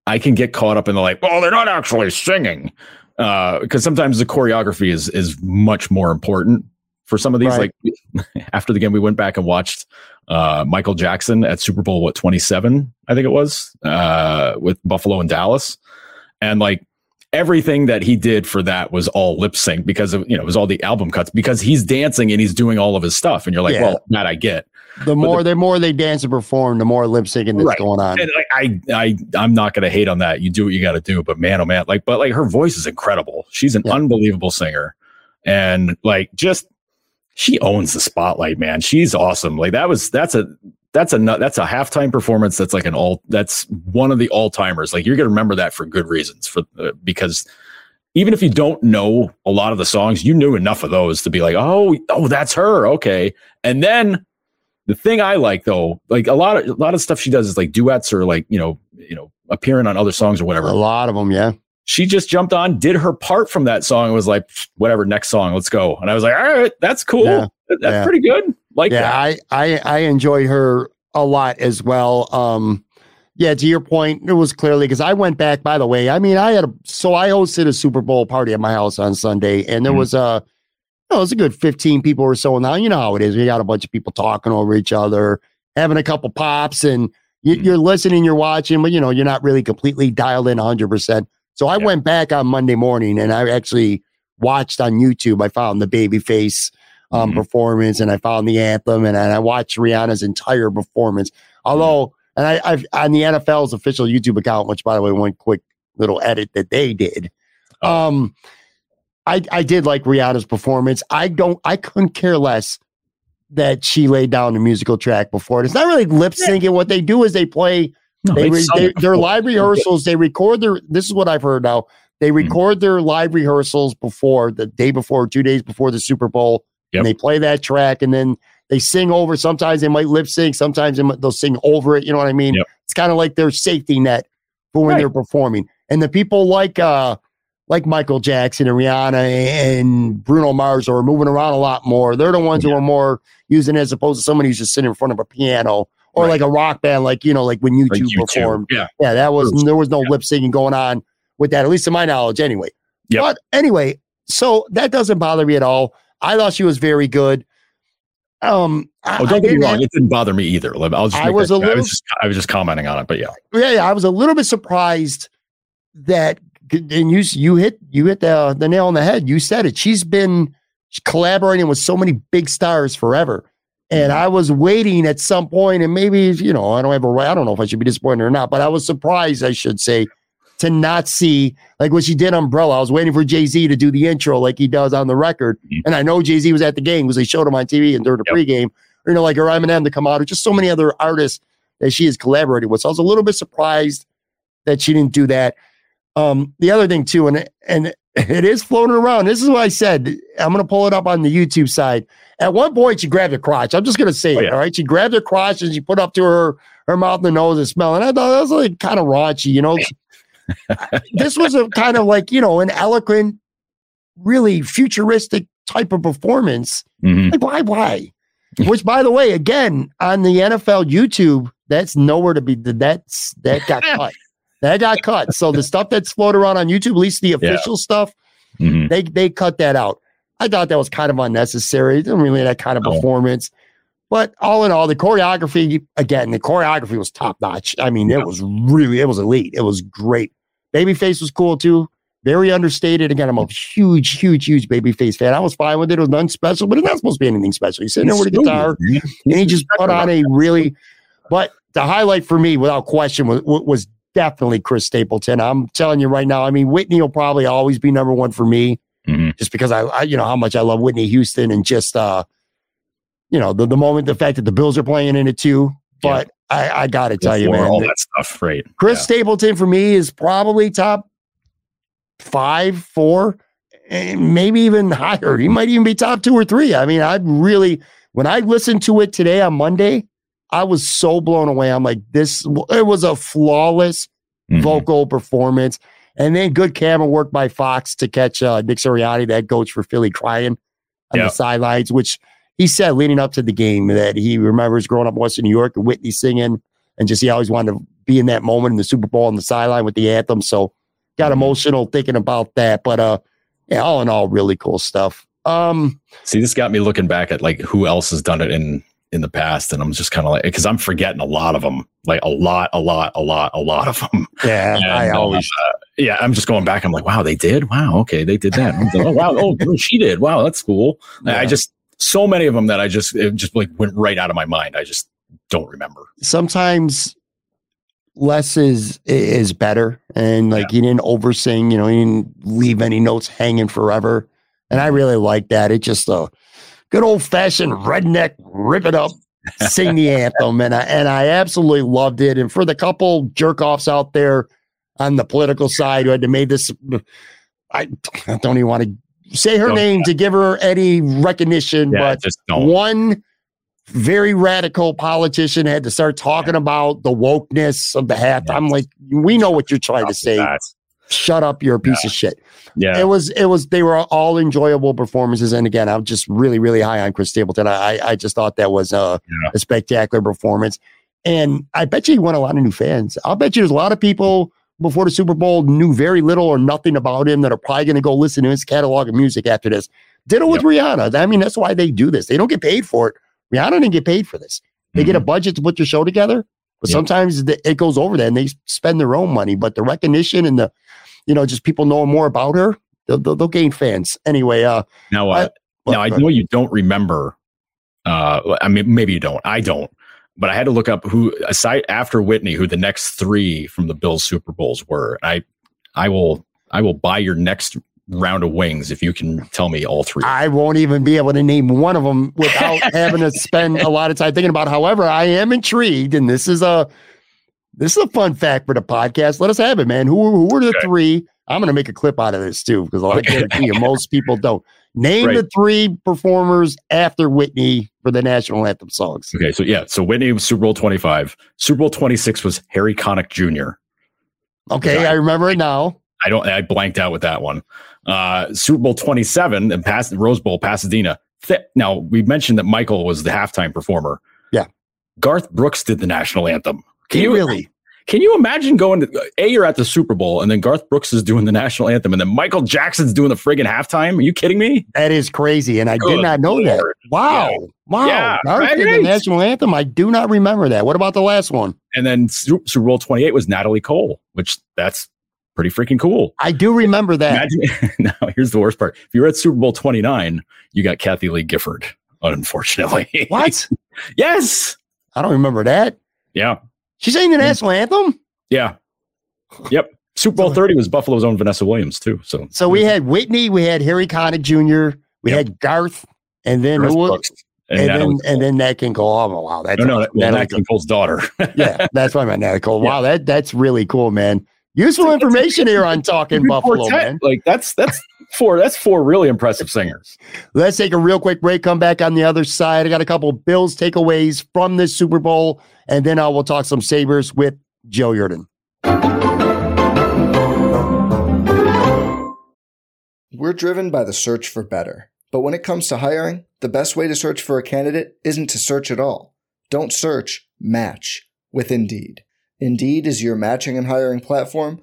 I can get caught up in the like, oh, they're not actually singing uh, because sometimes the choreography is is much more important for some of these. Right. Like after the game, we went back and watched uh, Michael Jackson at Super Bowl what twenty seven, I think it was, uh, with Buffalo and Dallas, and like everything that he did for that was all lip sync because of you know it was all the album cuts because he's dancing and he's doing all of his stuff, and you're like, Yeah. well, that I get. The more the more they dance and perform, the more lip syncing that's Right. going on. And like, I, I, I'm not going to hate on that. You do what you got to do, but man, oh man, like, but like her voice is incredible. She's an Yeah. unbelievable singer, and like, just she owns the spotlight, man. She's awesome. Like that was that's a that's a that's a halftime performance. That's like an all that's one of the all timers. Like you're to remember that for good reasons, for uh, because even if you don't know a lot of the songs, you knew enough of those to be like, oh, oh, that's her, okay. And then the thing I like though, like a lot of a lot of stuff she does is like duets or like you know you know appearing on other songs or whatever. A lot of them, yeah. She just jumped on, did her part from that song, and was like, whatever, next song, let's go. And I was like, all right, that's cool. Yeah. That's Yeah. pretty good. Like yeah, that. I, I I enjoyed her a lot as well. Um, yeah, to your point, it was clearly because I went back. By the way, I mean I had a so I hosted a Super Bowl party at my house on Sunday, and there Mhm. was a you know, it was a good fifteen people or so. Now you know how it is. We got a bunch of people talking over each other, having a couple pops, and you, Mhm. you're listening, you're watching, but you know you're not really completely dialed in hundred percent. So I Yeah. went back on Monday morning, and I actually watched on YouTube. I found the Babyface um, Mhm. performance, and I found the anthem, and, and I watched Rihanna's entire performance. Although, and I, I've on the NFL's official YouTube account, which by the way, one quick little edit that they did. Oh. Um, I I did like Rihanna's performance. I don't, I couldn't care less that she laid down the musical track before it. It's not really lip syncing. What they do is they play No, they re- they, their live rehearsals they record their this is what i've heard now they record their live rehearsals before the day before two days before the super bowl Yep. and they play that track and then they sing over sometimes they might lip sync sometimes they might, they'll sing over it you know what i mean Yep. it's kind of like their safety net for when Right. they're performing and the people like uh like michael jackson and rihanna and bruno mars are moving around a lot more they're the ones who are more using it as opposed to somebody who's just sitting in front of a piano or Right. like a rock band like you know like when you Like two performed Yeah. yeah, that was there was no lip syncing going on with that, at least to my knowledge, anyway. Yep. But anyway, so that doesn't bother me at all. I thought she was very good. um, Oh, don't I get me wrong. have- It didn't bother me either. I was, just I was that- a I little- was just, I was just commenting on it. But yeah, yeah, yeah, I was a little bit surprised that, and you you hit you hit the the nail on the head. You said it. She's been collaborating with so many big stars forever, and I was waiting at some point, and maybe you know I don't have a right. I don't know if I should be disappointed or not, but I was surprised. I should say to not see like what she did Umbrella. I was waiting for Jay Z to do the intro like he does on the record, Mhm. and I know Jay Z was at the game because they showed him on TV and during the Yep. pregame. Or, you know, like or Eminem to come out, or just so many other artists that she has collaborated with. So I was a little bit surprised that she didn't do that. Um, the other thing too, and and it is floating around. This is what I said. I'm gonna pull it up on the YouTube side. At one point, she grabbed her crotch. I'm just gonna say Oh, it. yeah. All right, she grabbed her crotch and she put up to her her mouth and nose and smell. And I thought that was like kind of raunchy, you know. this was a kind of like you know an eloquent, really futuristic type of performance. Mhm. Like, why, why? Which, by the way, again on the NFL YouTube, that's nowhere to be. That's that got cut. That got cut. So the stuff that's floated around on YouTube, at least the official stuff, Mhm. they they cut that out. I thought that was kind of unnecessary. It didn't really that kind of No. performance. But all in all, the choreography again, the choreography was top notch. I mean, it was really, it was elite. It was great. Babyface was cool too. Very understated. Again, I'm a huge, huge, huge Babyface fan. I was fine with it. It was nothing special, but it's not supposed to be anything special. He's sitting there with a guitar and he just put on a really. But the highlight for me, without question, was was definitely Chris Stapleton. I'm telling you right now. I mean, Whitney will probably always be number one for me, Mhm. just because I, I, you know, how much I love Whitney Houston and just, uh, you know, the the moment, the fact that the Bills are playing in it too. Yeah. But I, I got to tell you, man, all that that stuff, right? Chris Yeah. Stapleton for me is probably top five, four, and maybe even higher. He might even be top two or three. I mean, I really, when I listened to it today on Monday, I was so blown away. I'm like, this, it was a flawless Mhm. vocal performance. And then good camera work by Fox to catch uh, Nick Sirianni, that coach for Philly, crying on Yeah. the sidelines, which he said leading up to the game that he remembers growing up in Western New York and Whitney singing and just he always wanted to be in that moment in the Super Bowl on the sideline with the anthem. So got Mhm. emotional thinking about that. But uh yeah, all in all, really cool stuff. Um See, this got me looking back at like who else has done it in in the past, and I'm just kind of like because I'm forgetting a lot of them, like a lot, a lot, a lot, a lot of them. yeah, I And, uh, always yeah, I'm just going back. I'm like, wow, they did. Wow, okay, they did that. Like, oh wow, oh she did. Wow, that's cool. I just so many of them that I just it just like went right out of my mind. I just don't remember. sometimes less is is better and like he didn't oversing you know he didn't leave any notes hanging forever and i really like that it just a good old fashioned redneck rip it up sing the anthem and i and i absolutely loved it. And for the couple jerk offs out there on the political side who had to make this i, I don't even want to say her Don't- name to give her any recognition Yeah, but one very radical politician had to start talking about the wokeness of the hat. I'm like, we know what you're trying to say. Shut up, you're a piece of shit. Yeah, It was, it was, they were all enjoyable performances. And again, I'm just really, really high on Chris Stapleton. I, I just thought that was a, Yeah. a spectacular performance. And I bet you he won a lot of new fans. I'll bet you there's a lot of people before the Super Bowl knew very little or nothing about him that are probably going to go listen to his catalog of music after this. Ditto with Rihanna. I mean, that's why they do this. They don't get paid for it. Rihanna didn't get paid for this. They get a Mhm. budget to put your show together, but Yep. sometimes the, it goes over that and they spend their own money. But the recognition and the, you know, just people knowing more about her, they'll, they'll, they'll gain fans. Anyway, uh, now. I- Uh, now I know you don't remember. Uh, I mean, maybe you don't. I don't. But I had to look up who aside after Whitney, who the next three from the Bills Super Bowls were. I, I will, I will buy your next round of wings if you can tell me all three. I won't even be able to name one of them without having to spend a lot of time thinking about. it. However, I am intrigued, and this is a this is a fun fact for the podcast. Let us have it, man. Who who are the Okay. three? I'm going to make a clip out of this too because I guarantee you most people don't name Right. the three performers after Whitney for the national anthem songs. Okay, so yeah, so Whitney was Super Bowl 25. Super Bowl 26 was Harry Connick Jr. Okay, Right. I remember it now. I don't I blanked out with that one. Uh Super Bowl 27 and past Rose Bowl, Pasadena. Th- now we mentioned that Michael was the halftime performer. Yeah. Garth Brooks did the national anthem. Can you really? Can you imagine going to A, you're at the Super Bowl, and then Garth Brooks is doing the national anthem, and then Michael Jackson's doing the friggin' halftime? Are you kidding me? That is crazy. And I Good did not know Lord. that. Wow. Yeah. Wow. Yeah, Garth right, did the national anthem. I do not remember that. What about the last one? And then Super Bowl 28 was Natalie Cole, which that's pretty freaking cool. I do remember that. Imagine, now, here's the worst part. If you're at Super Bowl 29, you got Kathie Lee Gifford, unfortunately. What? yes. I don't remember that. Yeah. She sang mm. the national anthem? Yeah. Yep. Super Bowl 30 was Buffalo's own Vanessa Williams, too. So so we had Whitney, we had Harry Connick Jr., we yep. had Garth, and then who was, and, and then and then Nat King Cole. Oh wow, that's no, no, well, Nat King Cole's daughter. yeah, that's why my Nat Cole. Wow, yeah. that that's really cool, man. Useful information here on Talking Buffalo, man. Like that's that's four. That's four really impressive singers. Let's take a real quick break. Come back on the other side. I got a couple Bills takeaways from this Super Bowl, and then I will talk some Sabres with Joe Yerdon. We're driven by the search for better. But when it comes to hiring, the best way to search for a candidate isn't to search at all. Don't search, match with Indeed. Indeed is your matching and hiring platform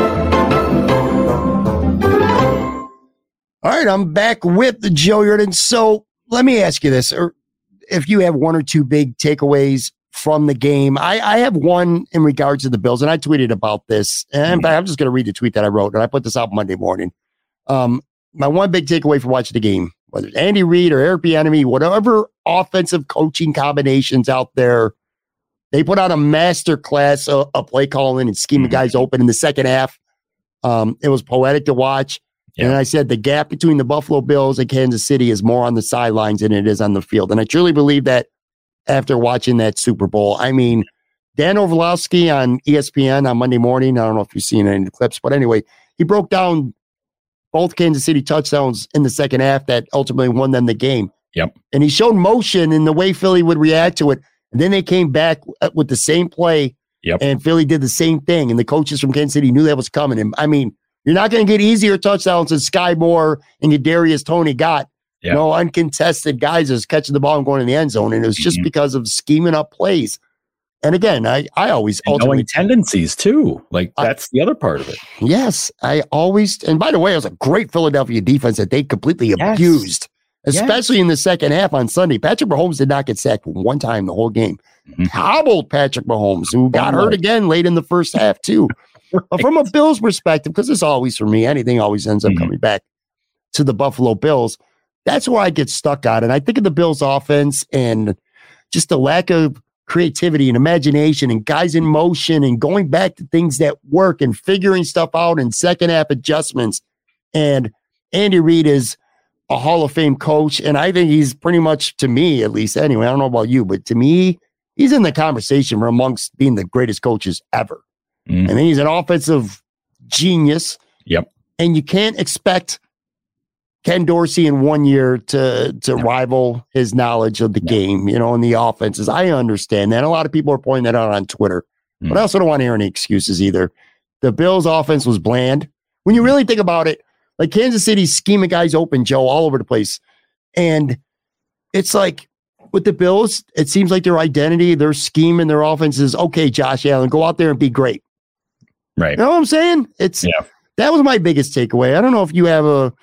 All right, I'm back with the Joe Yerdon. So let me ask you this: or if you have one or two big takeaways from the game, I, I have one in regards to the Bills, and I tweeted about this. And I'm just going to read the tweet that I wrote, and I put this out Monday morning. Um, my one big takeaway from watching the game, whether it's Andy Reid or Eric Bieniemy, whatever offensive coaching combinations out there, they put out a master class of, of play calling and scheming mm-hmm. guys open in the second half. Um, it was poetic to watch. Yeah. And I said the gap between the Buffalo Bills and Kansas City is more on the sidelines than it is on the field. And I truly believe that after watching that Super Bowl. I mean, Dan Orlovsky on ESPN on Monday morning. I don't know if you've seen any of the clips, but anyway, he broke down both Kansas City touchdowns in the second half that ultimately won them the game. Yep. And he showed motion in the way Philly would react to it. And then they came back uh, with the same play. Yep. And Philly did the same thing. And the coaches from Kansas City knew that was coming. And I mean, you're not going to get easier touchdowns than Skyy Moore and Kadarius Toney got. Yeah. You know, uncontested guys is catching the ball and going in the end zone. And it was just mm-hmm. because of scheming up plays. And again, I, I always and knowing tendencies too. Like that's I, the other part of it. Yes. I always and by the way, it was a great Philadelphia defense that they completely yes. abused, especially yes. in the second half on Sunday. Patrick Mahomes did not get sacked one time the whole game. Mm-hmm. Hobbled Patrick Mahomes, who got hurt again late in the first half, too. But from a Bills perspective, because it's always for me, anything always ends up mm-hmm. coming back to the Buffalo Bills. That's where I get stuck on. And I think of the Bills offense and just the lack of creativity and imagination and guys in motion and going back to things that work and figuring stuff out and second half adjustments. And Andy Reid is a Hall of Fame coach. And I think he's pretty much, to me at least, anyway, I don't know about you, but to me, he's in the conversation amongst being the greatest coaches ever. Mm. And he's an offensive genius. Yep. And you can't expect Ken Dorsey in one year to to no. rival his knowledge of the no. game, you know, and the offenses. I understand that. A lot of people are pointing that out on Twitter, mm. but I also don't want to hear any excuses either. The Bills' offense was bland. When you really think about it, like Kansas City scheming guys open, Joe, all over the place. And it's like with the Bills, it seems like their identity, their scheme, and their offense is okay. Josh Allen, go out there and be great. Right. You know what I'm saying? It's Yeah. that was my biggest takeaway. I don't know if you have a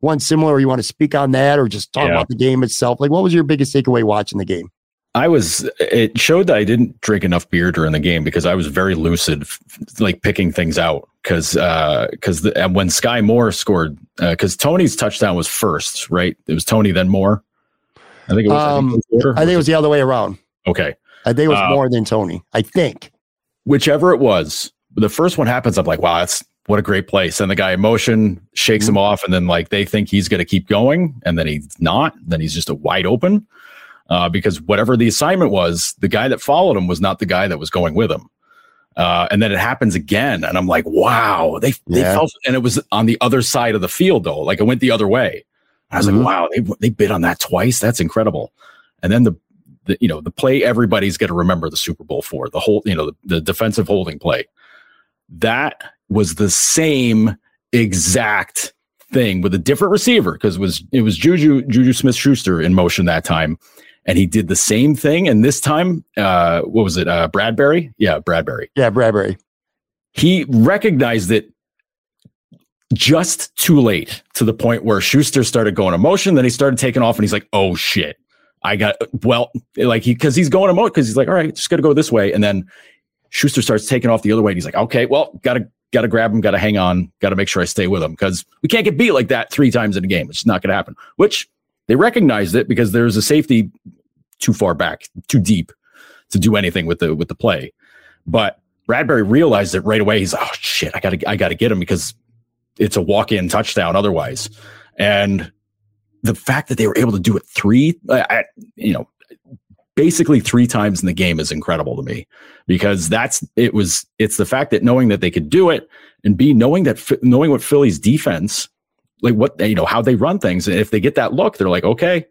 one similar, or you want to speak on that, or just talk Yeah. about the game itself. Like, what was your biggest takeaway watching the game? I was. It showed that I didn't drink enough beer during the game because I was very lucid, like picking things out. Because uh because and when Skyy Moore scored, uh, because Toney's touchdown was first, right? It was Toney then Moore. I think it was. I think, Um, it was. I think it was the other way around. okay. I think it was Uh, more than Toney. I think. Whichever it was, the first one happens. I'm like, wow, that's what a great place. And the guy in motion shakes Mm-hmm. him off, and then like they think he's going to keep going, and then he's not. Then he's just a wide open. Uh, because whatever the assignment was, the guy that followed him was not the guy that was going with him. Uh, and then it happens again, and I'm like, wow, they they Yeah. felt, and it was on the other side of the field though, like it went the other way. I was Mhm. like, wow, they they bid on that twice. That's incredible. And then the, the you know the play everybody's going to remember the Super Bowl for the whole you know the, the defensive holding play. That was the same exact thing with a different receiver because it was it was Juju Juju Smith Schuster in motion that time, and he did the same thing. And this time, uh, what was it? Uh, Bradberry, yeah, Bradberry. Yeah, Bradberry. He recognized it just too late to the point where Schuster started going to motion. Then he started taking off, and he's like, "Oh shit." I got well, like he because he's going to motion because he's like, all right, just got to go this way, and then Schuster starts taking off the other way. And he's like, okay, well, gotta gotta grab him, gotta hang on, gotta make sure I stay with him because we can't get beat like that three times in a game. It's not gonna happen. Which they recognized it because there's a safety too far back, too deep to do anything with the with the play. But Bradberry realized it right away. He's like, oh shit, I gotta I gotta get him because it's a walk-in touchdown otherwise. And the fact that they were able to do it three, I- you know, basically three times in the game is incredible to me because that's it was it's the fact that knowing that they could do it and b knowing that knowing what Philly's defense like what you know how they run things and if they get that look they're like okay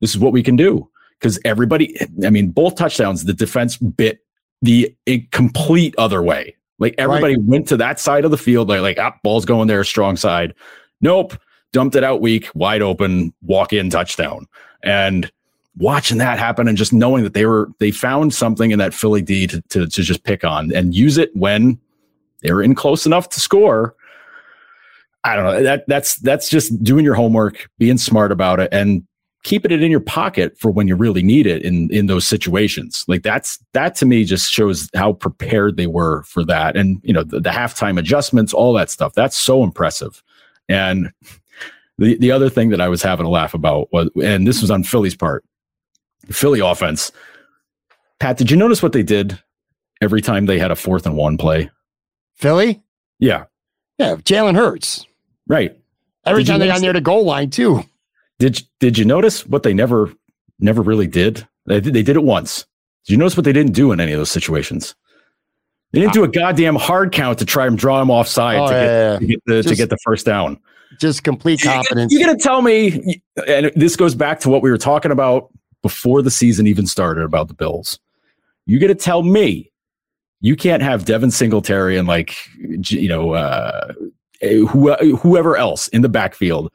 this is what we can do. Because everybody I mean both touchdowns the defense bit the a complete other way. Like everybody went to that side of the field like like ah, ball's going there strong side. Nope. Dumped it out weak wide open walk in touchdown. And watching that happen and just knowing that they were they found something in that Philly D to, to, to just pick on and use it when they were in close enough to score. I don't know. That that's that's just doing your homework, being smart about it, and keeping it in your pocket for when you really need it in in those situations. Like that's that to me just shows how prepared they were for that. And you know, the, the halftime adjustments, all that stuff. That's so impressive. And the the other thing that I was having a laugh about was, and this was on Philly's part, the Philly offense. Pat, did you notice what they did every time they had a fourth and one play? Philly? Yeah, Yeah, Jalen Hurts. right. Every Did time they got near the goal line, too. Did did you notice what they never never really did? They did, they did it once. Did you notice what they didn't do in any of those situations? They didn't do a goddamn hard count to try and draw him offside Oh, to, yeah, get, yeah. to get the to get the first down. Just complete confidence. You're gonna tell me, and this goes back to what we were talking about before the season even started about the Bills. You're gonna tell me you can't have Devin Singletary and like you know uh, who, whoever else in the backfield.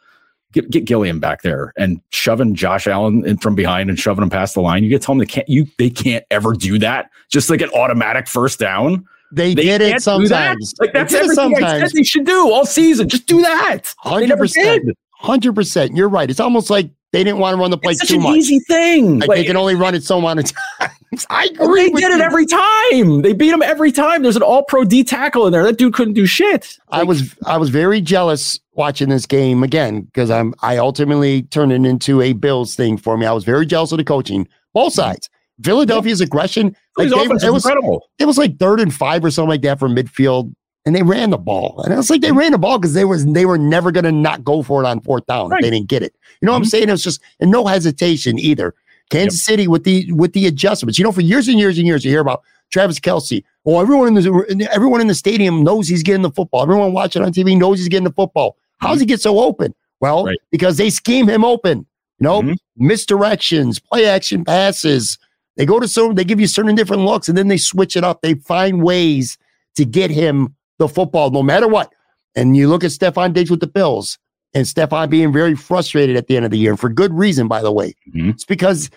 Get, get Gilliam back there and shoving Josh Allen in from behind and shoving him past the line. You get to tell them they can't. You they can't ever do that. Just like an automatic first down. They, They did it do that. sometimes. Like that's They everything I said they should do all season. Just do that. 100%. did. Hundred percent. You're right. It's almost like they didn't want to run the play It's such too an much. easy thing. Like, Like, they can only run it so amount of times. I agree. they with did it every time. They beat him every time. There's an all pro D tackle in there. That dude couldn't do shit. I was I was very jealous watching this game again because I'm I ultimately turned it into a Bills thing for me. I was very jealous of the coaching, both mm-hmm. sides. Philadelphia's aggression, like they, it was incredible. it was like third and five or something like that from midfield, and they ran the ball. And I was like, they ran the ball because they was they were never gonna not go for it on fourth down Right. if they didn't get it. You know what I'm Mhm. saying? It was just and no hesitation either. Kansas City with the with the adjustments. You know, for years and years and years, you hear about Travis Kelce. Well, everyone in the everyone in the stadium knows he's getting the football. Everyone watching on TV knows he's getting the football. How does he get so open? Well, Right. because they scheme him open. You know, Mhm. misdirections, play action passes. They go to some, they give you certain different looks, and then they switch it up. They find ways to get him the football, no matter what. And you look at Stefon Diggs with the Bills, and Stefon being very frustrated at the end of the year, for good reason, by the way. Mhm. It's because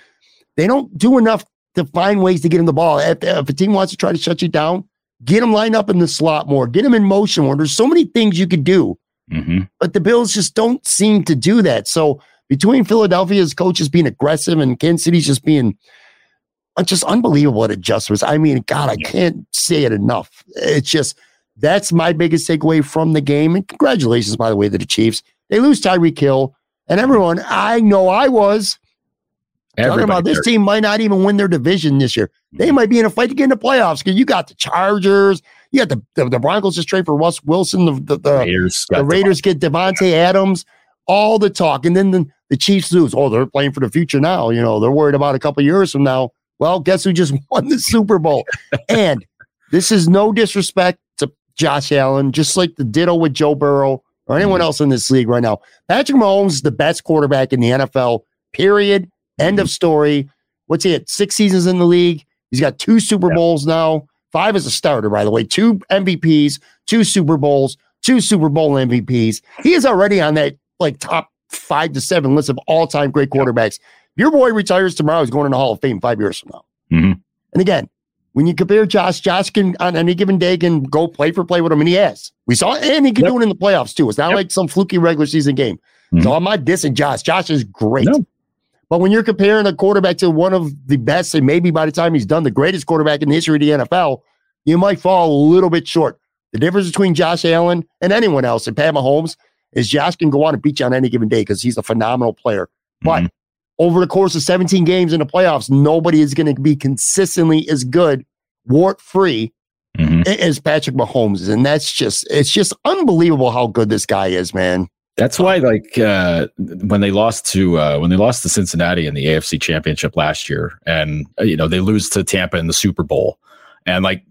they don't do enough to find ways to get him the ball. If, if a team wants to try to shut you down, get him lined up in the slot more, get him in motion more. There's so many things you could do, Mm-hmm. but the Bills just don't seem to do that. So between Philadelphia's coaches being aggressive and Kansas City's just being uh, just unbelievable at adjustments. I mean, God, I can't say it enough. It's just that's my biggest takeaway from the game. And congratulations, by the way, to the Chiefs. They lose Tyreek Hill, and everyone. I know I was talking about this team might not even win their division this year. Mm-hmm. They might be in a fight to get in the playoffs because you got the Chargers, you got the the, the Broncos just trade for Russ Wilson, the the, the, Raiders, the Raiders get Davante Adams, all the talk, and then the, the Chiefs lose. Oh, they're playing for the future now. You know, they're worried about a couple years from now. Well, guess who just won the Super Bowl? and this is no disrespect to Josh Allen, just like the ditto with Joe Burrow or anyone else in this league right now. Patrick Mahomes is the best quarterback in the NFL. Period. End of story. What's he at? Six seasons in the league. He's got two Super. Bowls now. Five as a starter, by the way. Two MVPs, two Super Bowls, two Super Bowl MVPs. He is already on that like top five to seven list of all time great quarterbacks. Your boy retires tomorrow, he's going in the Hall of Fame five years from now. Mhm. And again, when you compare Josh, Josh can on any given day can go play for play with him, and he has. We saw, it, and he can Yep. do it in the playoffs too. It's not Yep. like some fluky regular season game. Mhm. So I'm not dissing Josh. Josh is great. No. But when you're comparing a quarterback to one of the best, and maybe by the time he's done, the greatest quarterback in the history of the NFL, you might fall a little bit short. The difference between Josh Allen and anyone else and Pat Mahomes is Josh can go on and beat you on any given day because he's a phenomenal player. But Mhm. Over the course of 17 games in the playoffs, nobody is going to be consistently as good, wart free, Mhm. as Patrick Mahomes is. And that's just, it's just unbelievable how good this guy is, man. That's why, like, uh, when they lost to uh, when they lost to Cincinnati in the AFC Championship last year, and uh, you know they lose to Tampa in the Super Bowl, and like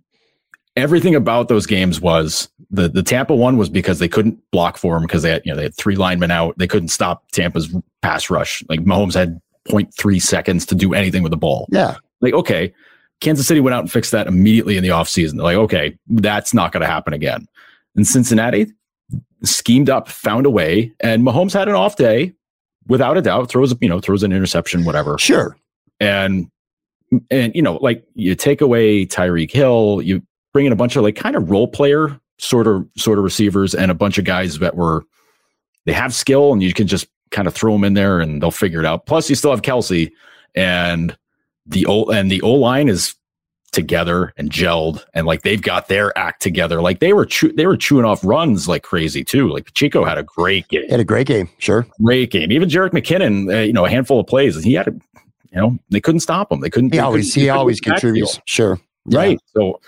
everything about those games was the the Tampa one was because they couldn't block for him because they had you know they had three linemen out, they couldn't stop Tampa's pass rush. Like Mahomes had 0.3 seconds to do anything with the ball. Yeah. Like, okay, Kansas City went out and fixed that immediately in the offseason. They're like, okay, that's not going to happen again. And Cincinnati, schemed up, found a way, and Mahomes had an off day, without a doubt. Throws you know throws an interception, whatever, Sure. and and you know like you take away Tyreek Hill, you bring in a bunch of like kind of role player sort of sort of receivers and a bunch of guys that were they have skill and you can just kind of throw them in there and they'll figure it out. Plus, you still have Kelce and the O and the O line is together and gelled and like they've got their act together. Like they were chew- they were chewing off runs like crazy too. Like Pacheco had a great game, had a great game. Sure. great game. Even Jerick McKinnon, uh, you know, a handful of plays, and he had a, you know, they couldn't stop him. They couldn't. He they always, couldn't- he always contributes. Sure. Yeah. right so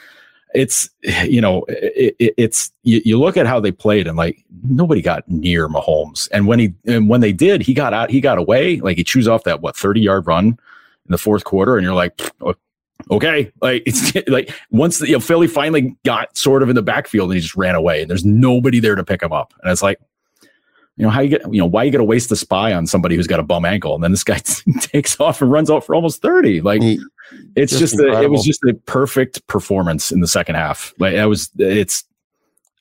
it's you know it, it, it's you, you look at how they played and like nobody got near Mahomes. And when he and when they did he got out he got away. Like he chews off that what 30 yard run in the fourth quarter and you're like okay. Like it's like once the, you know Philly finally got sort of in the backfield and he just ran away and there's nobody there to pick him up. And it's like you know how you get you know why you got to waste the spy on somebody who's got a bum ankle? And then this guy takes off and runs out for almost 30 like He- it's Just just, a, it was just a perfect performance in the second half. Like that was it's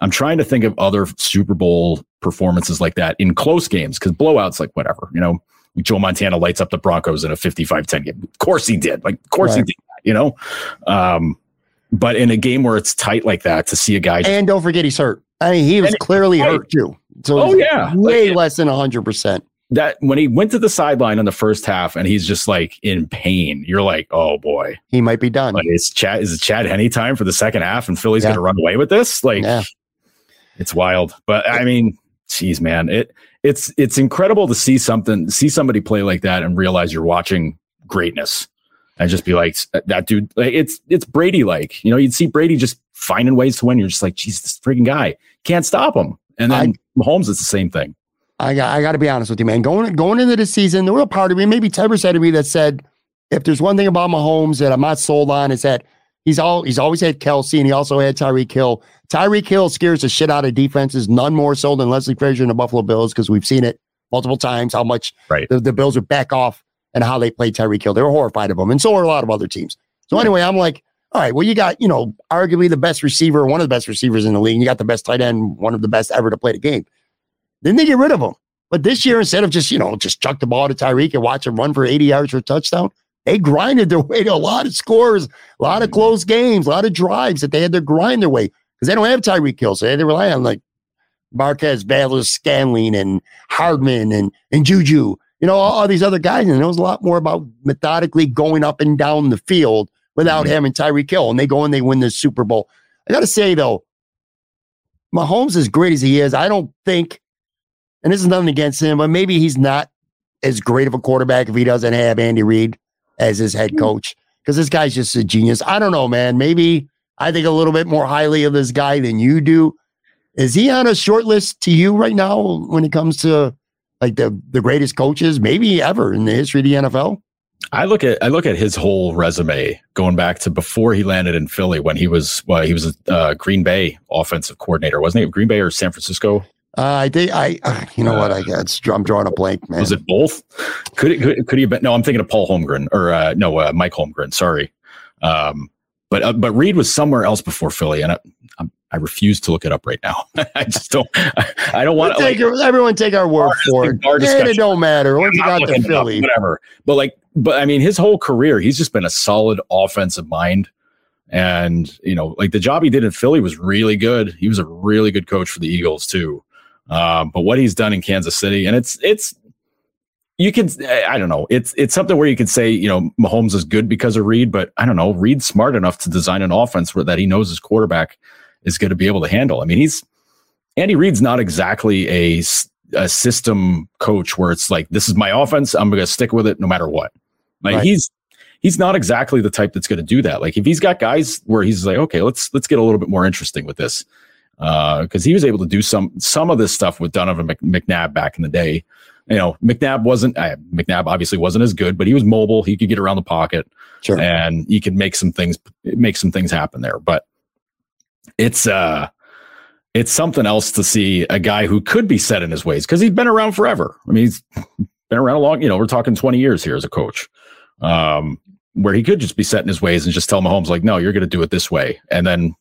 I'm trying to think of other Super Bowl performances like that in close games because blowouts like whatever, you know, Joe Montana lights up the Broncos in a 55-10 game. Of course he did. Like of course he did, that, you know. Um but in a game where it's tight like that to see a guy just, And don't forget he's hurt. I mean, he was clearly right. hurt too. So Oh, yeah. way Like- less than hundred percent. That when he went to the sideline in the first half and he's just like in pain, you're like, oh boy. He might be done. Like is Chad is it Chad Henne time for the second half and Philly's Yeah. gonna run away with this? Like Yeah. it's wild. But I mean, geez, man, it it's it's incredible to see something, see somebody play like that and realize you're watching greatness. And just be like uh, that dude, like it's it's Brady like. You know, you'd see Brady just finding ways to win. You're just like, geez, this freaking guy can't stop him. And then Mahomes is the same thing. I got I got to be honest with you, man. Going going into the season, the real part of me, maybe Tevers said to me that said, if there's one thing about Mahomes that I'm not sold on, is that he's all he's always had Kelce and he also had Tyreek Hill. Tyreek Hill scares the shit out of defenses, none more so than Leslie Frazier and the Buffalo Bills, because we've seen it multiple times how much Right. the, the Bills would back off and how they played Tyreek Hill. They were horrified of him, and so are a lot of other teams. So anyway, I'm like, all right, well, you got, you know, arguably the best receiver, one of the best receivers in the league. and You got the best tight end, one of the best ever to play the game. Then they get rid of him. But this year, instead of just, you know, just chuck the ball to Tyreek and watch him run for 80 yards for a touchdown, they grinded their way to a lot of scores, a lot of close games, a lot of drives that they had to grind their way because they don't have Tyreek Hill. So they had to rely on like Marquez, Valdes, Scantling, and Hardman and, and Juju, you know, all, all, these other guys. And it was a lot more about methodically going up and down the field without mm-hmm. having Tyreek Hill. And they go and they win the Super Bowl. I got to say, though, Mahomes, as great as he is, I don't think, and this is nothing against him, but maybe he's not as great of a quarterback if he doesn't have Andy Reid as his head hmm. coach because this guy's just a genius. I don't know, man. Maybe I think a little bit more highly of this guy than you do. Is he on a short list to you right now when it comes to like the the greatest coaches maybe ever in the history of the NFL? I look at I look at his whole resume going back to before he landed in Philly when he was well, he was a uh, Green Bay offensive coordinator, wasn't he? Green Bay or San Francisco? Uh, I think I, uh, you know uh, what? I got. I'm drawing a blank, man. Was it both? Could it could, could he have been? No, I'm thinking of Paul Holmgren or uh, no, uh, Mike Holmgren. Sorry, um, but uh, but Reid was somewhere else before Philly, and I, I'm, I refuse to look it up right now. I just don't. I, I don't want to. Like, everyone take our word for it. And it don't matter. Once you got to Philly, whatever. But like, but I mean, his whole career, he's just been a solid offensive mind. And you know, like the job he did in Philly was really good. He was a really good coach for the Eagles too. Um, but what he's done in Kansas City, and it's it's you can I don't know. It's it's something where you could say you know Mahomes is good because of Reid, but I don't know. Reid's smart enough to design an offense where that he knows his quarterback is going to be able to handle. I mean, he's Andy Reid's not exactly a a system coach where it's like this is my offense. I'm going to stick with it no matter what. Like right. he's he's not exactly the type that's going to do that. Like if he's got guys where he's like, okay, let's let's get a little bit more interesting with this because uh, he was able to do some some of this stuff with Donovan McNabb back in the day. You know, McNabb wasn't uh, McNabb obviously wasn't as good, but he was mobile. He could get around the pocket, sure. and he could make some things make some things happen there. But it's uh, it's something else to see a guy who could be set in his ways because he's been around forever. I mean, he's been around a long. You know, we're talking twenty years here as a coach. Um, where he could just be set in his ways and just tell Mahomes like, no, you're going to do it this way, and then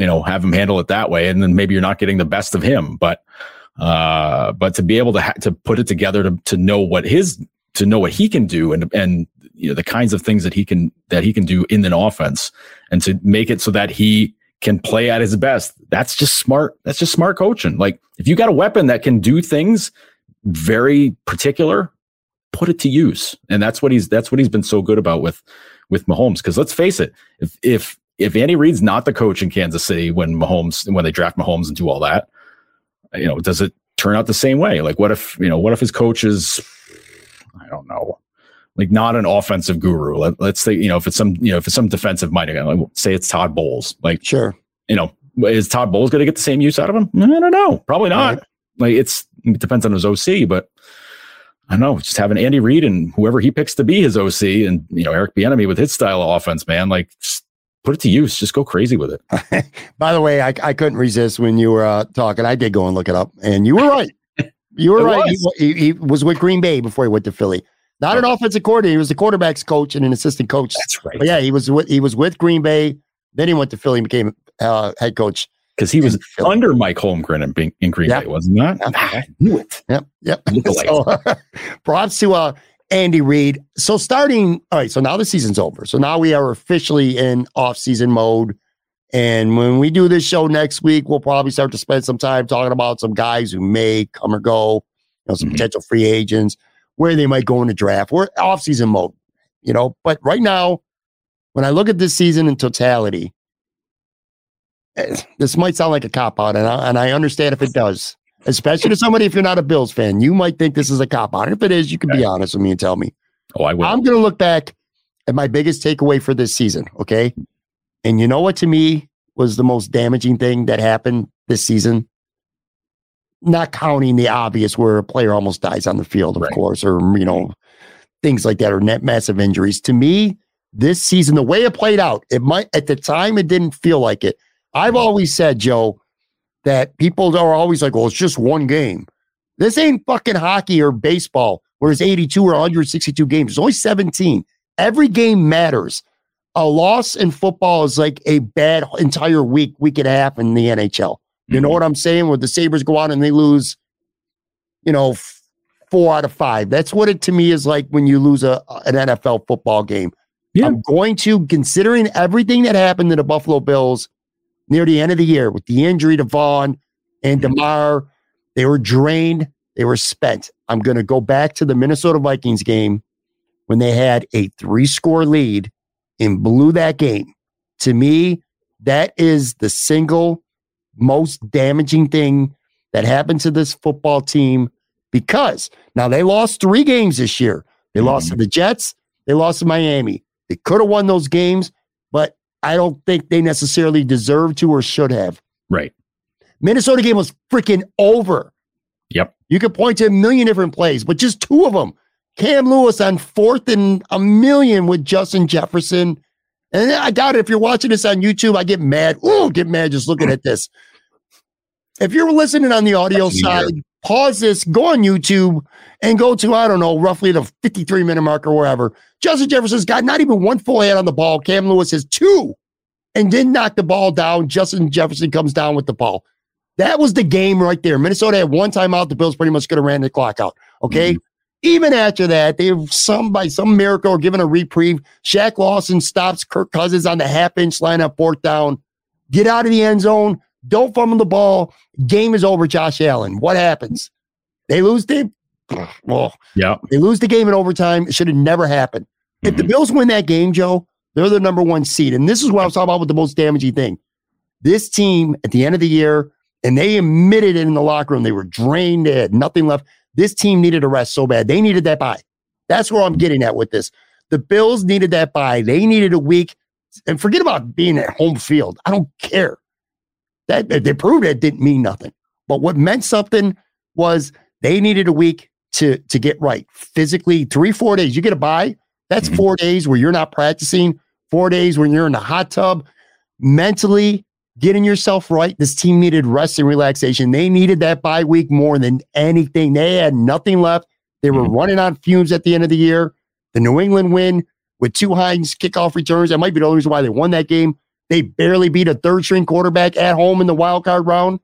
you know, have him handle it that way. And then maybe you're not getting the best of him, but, uh, but to be able to, ha- to put it together to, to know what his, to know what he can do and, and, you know, the kinds of things that he can, that he can do in an offense and to make it so that he can play at his best. That's just smart. That's just smart coaching. Like if you got a weapon that can do things very particular, put it to use. And that's what he's, that's what he's been so good about with, with Mahomes. Cause let's face it, if, if if Andy Reid's not the coach in Kansas City when Mahomes when they draft Mahomes and do all that, you know, does it turn out the same way? Like, what if you know, what if his coach is, I don't know, like not an offensive guru? Let, us say you know if it's some you know if it's some defensive minded guy, like say it's Todd Bowles, like sure, you know, is Todd Bowles going to get the same use out of him? I don't know, probably not. Right. Like it's it depends on his OC, but. I don't know, just having Andy Reid and whoever he picks to be his OC and, you know, Eric Bieniemy with his style of offense, man, like just put it to use. Just go crazy with it. By the way, I, I couldn't resist when you were uh, talking. I did go and look it up, and you were right. You were right. Was. He, he, was with Green Bay before he went to Philly. Not an offensive coordinator. He was the quarterbacks coach and an assistant coach. That's right. But yeah, he was with he was with Green Bay. Then he went to Philly and became uh, head coach. Because he was under Mike Holmgren in, in Green yep. Bay, wasn't that? Yep. I knew it. Yep. Yep. So, props to uh, Andy Reid. So starting, all right, so now the season's over. So now we are officially in off-season mode. And when we do this show next week, we'll probably start to spend some time talking about some guys who may come or go, you know, some mm-hmm. potential free agents, where they might go in the draft. We're off-season mode, you know. But right now, when I look at this season in totality, eh, this might sound like a cop out, and I, and I understand if it does especially to somebody if you're not a Bills fan. You might think this is a cop out. If it is, you can be honest with me and tell me. Oh, I will. I'm going to look back at my biggest takeaway for this season. Okay. And you know what to me was the most damaging thing that happened this season? Not counting the obvious where a player almost dies on the field, of right. course, or, you know, things like that, or net massive injuries. To me, this season, the way it played out, it might, at the time, it didn't feel like it. I've mm-hmm. always said, Joe, that people are always like, well, it's just one game. This ain't fucking hockey or baseball where it's 82 or 162 games. It's only 17. Every game matters. A loss in football is like a bad entire week, week and a half in the NHL. You mm-hmm. know what I'm saying? Where the Sabres go on and they lose, you know, four out of five. That's what it to me is like when you lose a an NFL football game. Yeah. I'm going to, considering everything that happened to the Buffalo Bills near the end of the year with the injury to Von and Mhm. Damar, they were drained, they were spent. I'm going to go back to the Minnesota Vikings game when they had a three score lead and blew that game. To me, that is the single most damaging thing that happened to this football team because now they lost three games this year. They lost to the Jets, they lost to Miami. They could have won those games, but I don't think they necessarily deserve to or should have. Right. Minnesota game was freaking over. Yep. You could point to a million different plays, but just two of them. Cam Lewis on fourth and a million with Justin Jefferson. And I doubt it. If you're watching this on YouTube, I get mad. Ooh, get mad just looking at this. If you're listening on the audio That's side, pause this, go on YouTube, and go to, I don't know, roughly the 53 minute mark or wherever. Justin Jefferson's got not even one full hand on the ball. Cam Lewis has two and didn't knock the ball down. Justin Jefferson comes down with the ball. That was the game right there. Minnesota had one timeout. The Bills pretty much could have ran the clock out. Okay. Mm-hmm. Even after that, they have some by some miracle are given a reprieve. Shaq Lawson stops Kirk Cousins on the half inch line up fourth down. Get out of the end zone. Don't fumble the ball. Game is over, Josh Allen. What happens? They lose the well, Yeah. they lose the game in overtime. It should have never happened. If the mm-hmm. Bills win that game, Joe, they're the number one seed. And this is what I was talking about with the most damaging thing. This team at the end of the year, and they admitted it in the locker room, they were drained, they had nothing left. This team needed a rest so bad. They needed that bye. That's where I'm getting at with this. The Bills needed that bye. They needed a week. And forget about being at home field. I don't care. That they proved it didn't mean nothing. But what meant something was they needed a week to to get right physically. Three four days. You get a bye. That's Mhm. four days where you're not practicing. Four days when you're in the hot tub. Mentally getting yourself right. This team needed rest and relaxation. They needed that bye week more than anything. They had nothing left. They were Mhm. running on fumes at the end of the year. The New England win with two Hines kickoff returns. That might be the only reason why they won that game. They barely beat a third string quarterback at home in the wild card round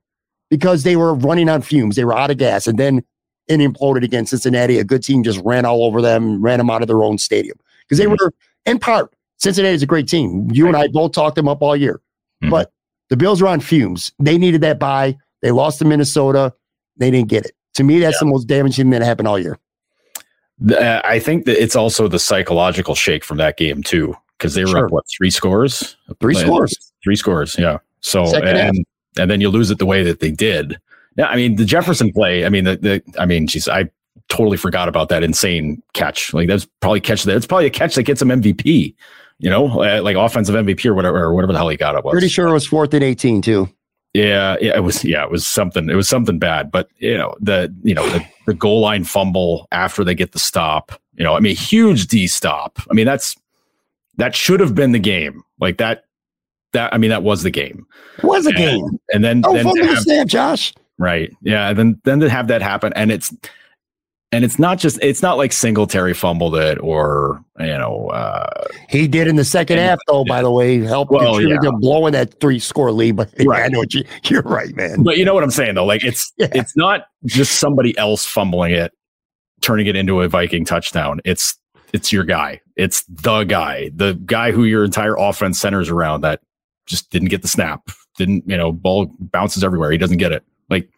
because they were running on fumes. They were out of gas. And then it imploded against Cincinnati. A good team just ran all over them, ran them out of their own stadium because they Mhm. were, in part, Cincinnati is a great team. You and I both talked them up all year. Mhm. But the Bills are on fumes. They needed that bye. They lost to Minnesota. They didn't get it. To me, that's the most damaging thing that happened all year. The- uh, I think that it's also the psychological shake from that game too, because they were Sure. up what three scores, Three Like, scores. three scores, yeah. So Second half. and and then you lose it the way that they did. Yeah, I mean the Jefferson play. I mean the, the I mean, geez, I totally forgot about that insane catch. Like that's probably catch that. It's probably a catch that gets him MVP. You know, uh, like offensive MVP or whatever, or whatever the hell he got it was. Pretty sure it was fourth and 18, too. Yeah, yeah, it was. Yeah, it was something. It was something bad. But you know, the you know the, the goal line fumble after they get the stop. You know, I mean, huge D stop. I mean, that's that should have been the game. Like that. That I mean, that was the game. It was a game. And then, Oh, then to the snap, Josh. Right, yeah. Then then to have that happen, and it's and it's not just it's not like Singletary fumbled it or you know uh, He did in the second half, though, by the way. Helped Well, contribute yeah. to blowing that three score lead. But yeah, I know what you, you're right, man. But you know what I'm saying though? Like it's Yeah. it's not just somebody else fumbling it, turning it into a Viking touchdown. It's it's your guy. It's the guy. The guy who your entire offense centers around that just didn't get the snap. Didn't, you know, ball bounces everywhere. He doesn't get it. Like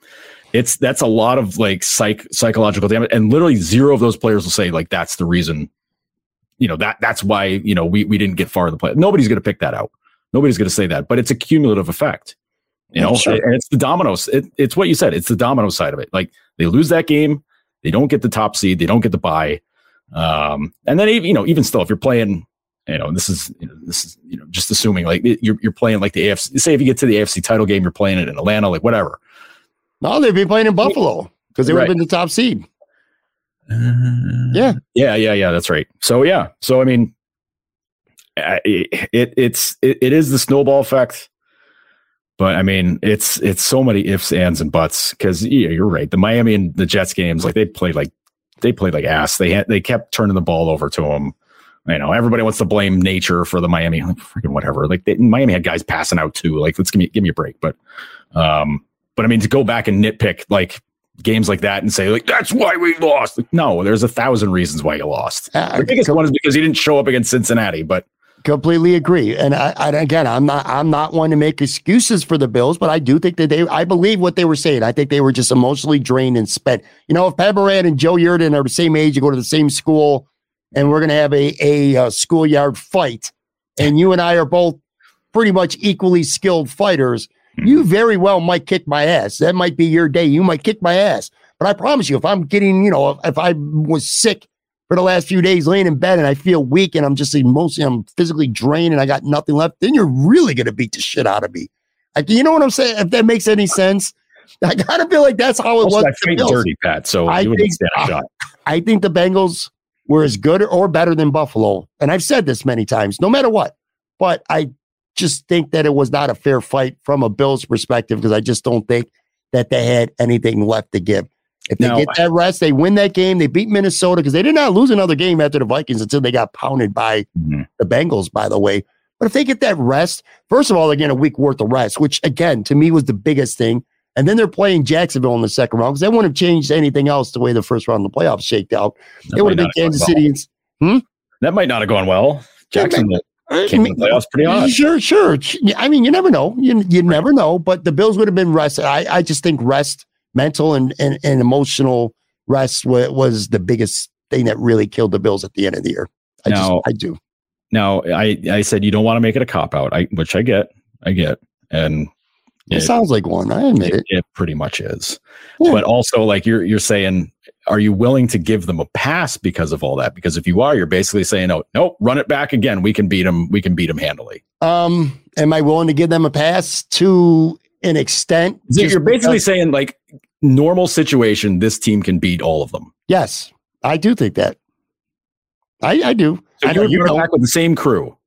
it's that's a lot of like psych psychological damage. And literally zero of those players will say, like, that's the reason, you know, that that's why, you know, we we didn't get far in the play. Nobody's gonna pick that out. Nobody's gonna say that, but it's a cumulative effect. You know, Sure. and it's the dominoes. It, it's what you said. It's the domino side of it. Like they lose that game, they don't get the top seed, they don't get the bye. Um, and then even you know, even still, if you're playing, you know, this is you know, this is you know, just assuming like you're you're playing like the AFC. Say if you get to the AFC title game, you're playing it in Atlanta, like whatever. No, they'd be playing in Buffalo because they would have Right. been the top seed. Yeah. yeah, yeah, yeah. That's right. So yeah, so I mean, it it's it, it is the snowball effect. But I mean, it's it's so many ifs, ands, and buts because yeah, you're right. The Miami and the Jets games, like they played like they played like ass. They had they kept turning the ball over to them. You know, everybody wants to blame nature for the Miami, like, freaking whatever. Like they, Miami had guys passing out too. Like let's give me give me a break. But um, but I mean to go back and nitpick like games like that and say like that's why we lost. Like, no, there's a thousand reasons why you lost. Uh, the biggest one is because you didn't show up against Cincinnati, but completely agree. And I, I, again, I'm not I'm not one to make excuses for the Bills, but I do think that they I believe what they were saying. I think they were just emotionally drained and spent. You know, if Pat Moran and Joe Yerdon are the same age, you go to the same school, and we're gonna have a a, a uh, schoolyard fight, and you and I are both pretty much equally skilled fighters. You hmm. very well might kick my ass. That might be your day. You might kick my ass. But I promise you, if I'm getting, you know, if I was sick for the last few days laying in bed and I feel weak and I'm just mostly I'm physically drained and I got nothing left, then you're really gonna beat the shit out of me. Like, you know what I'm saying? If that makes any sense. I gotta feel like that's how it also, was. I dirty, Pat. So I think, I, I think the Bengals were as good or better than Buffalo. And I've said this many times, no matter what. But I just think that it was not a fair fight from a Bills perspective because I just don't think that they had anything left to give. If they get that rest, they win that game. They beat Minnesota because they did not lose another game after the Vikings until they got pounded by mm-hmm. the Bengals, by the way. But if they get that rest, first of all, they're getting a week worth of rest, which again, to me was the biggest thing. And then they're playing Jacksonville in the second round because they wouldn't have changed anything else the way the first round of the playoffs shaked out. That it would have been Kansas City. Well. Hmm? That might not have gone well. Jacksonville came in playoffs pretty odd. Sure, sure. I mean, you never know. You, you never know. But the Bills would have been rested. I, I just think rest mental and, and, and emotional rest was, was the biggest thing that really killed the Bills at the end of the year. I now, just, I do. Now, I, I said you don't want to make it a cop out, I, which I get, I get, and it, it sounds like one. I admit it. It, it pretty much is, yeah. but also like you're you're saying, are you willing to give them a pass because of all that? Because if you are, you're basically saying, oh, nope, run it back again. We can beat them. We can beat them handily. Um, am I willing to give them a pass to an extent? So you're basically because- saying like normal situation, this team can beat all of them. Yes, I do think that. I, I do. So I you're you back with the same crew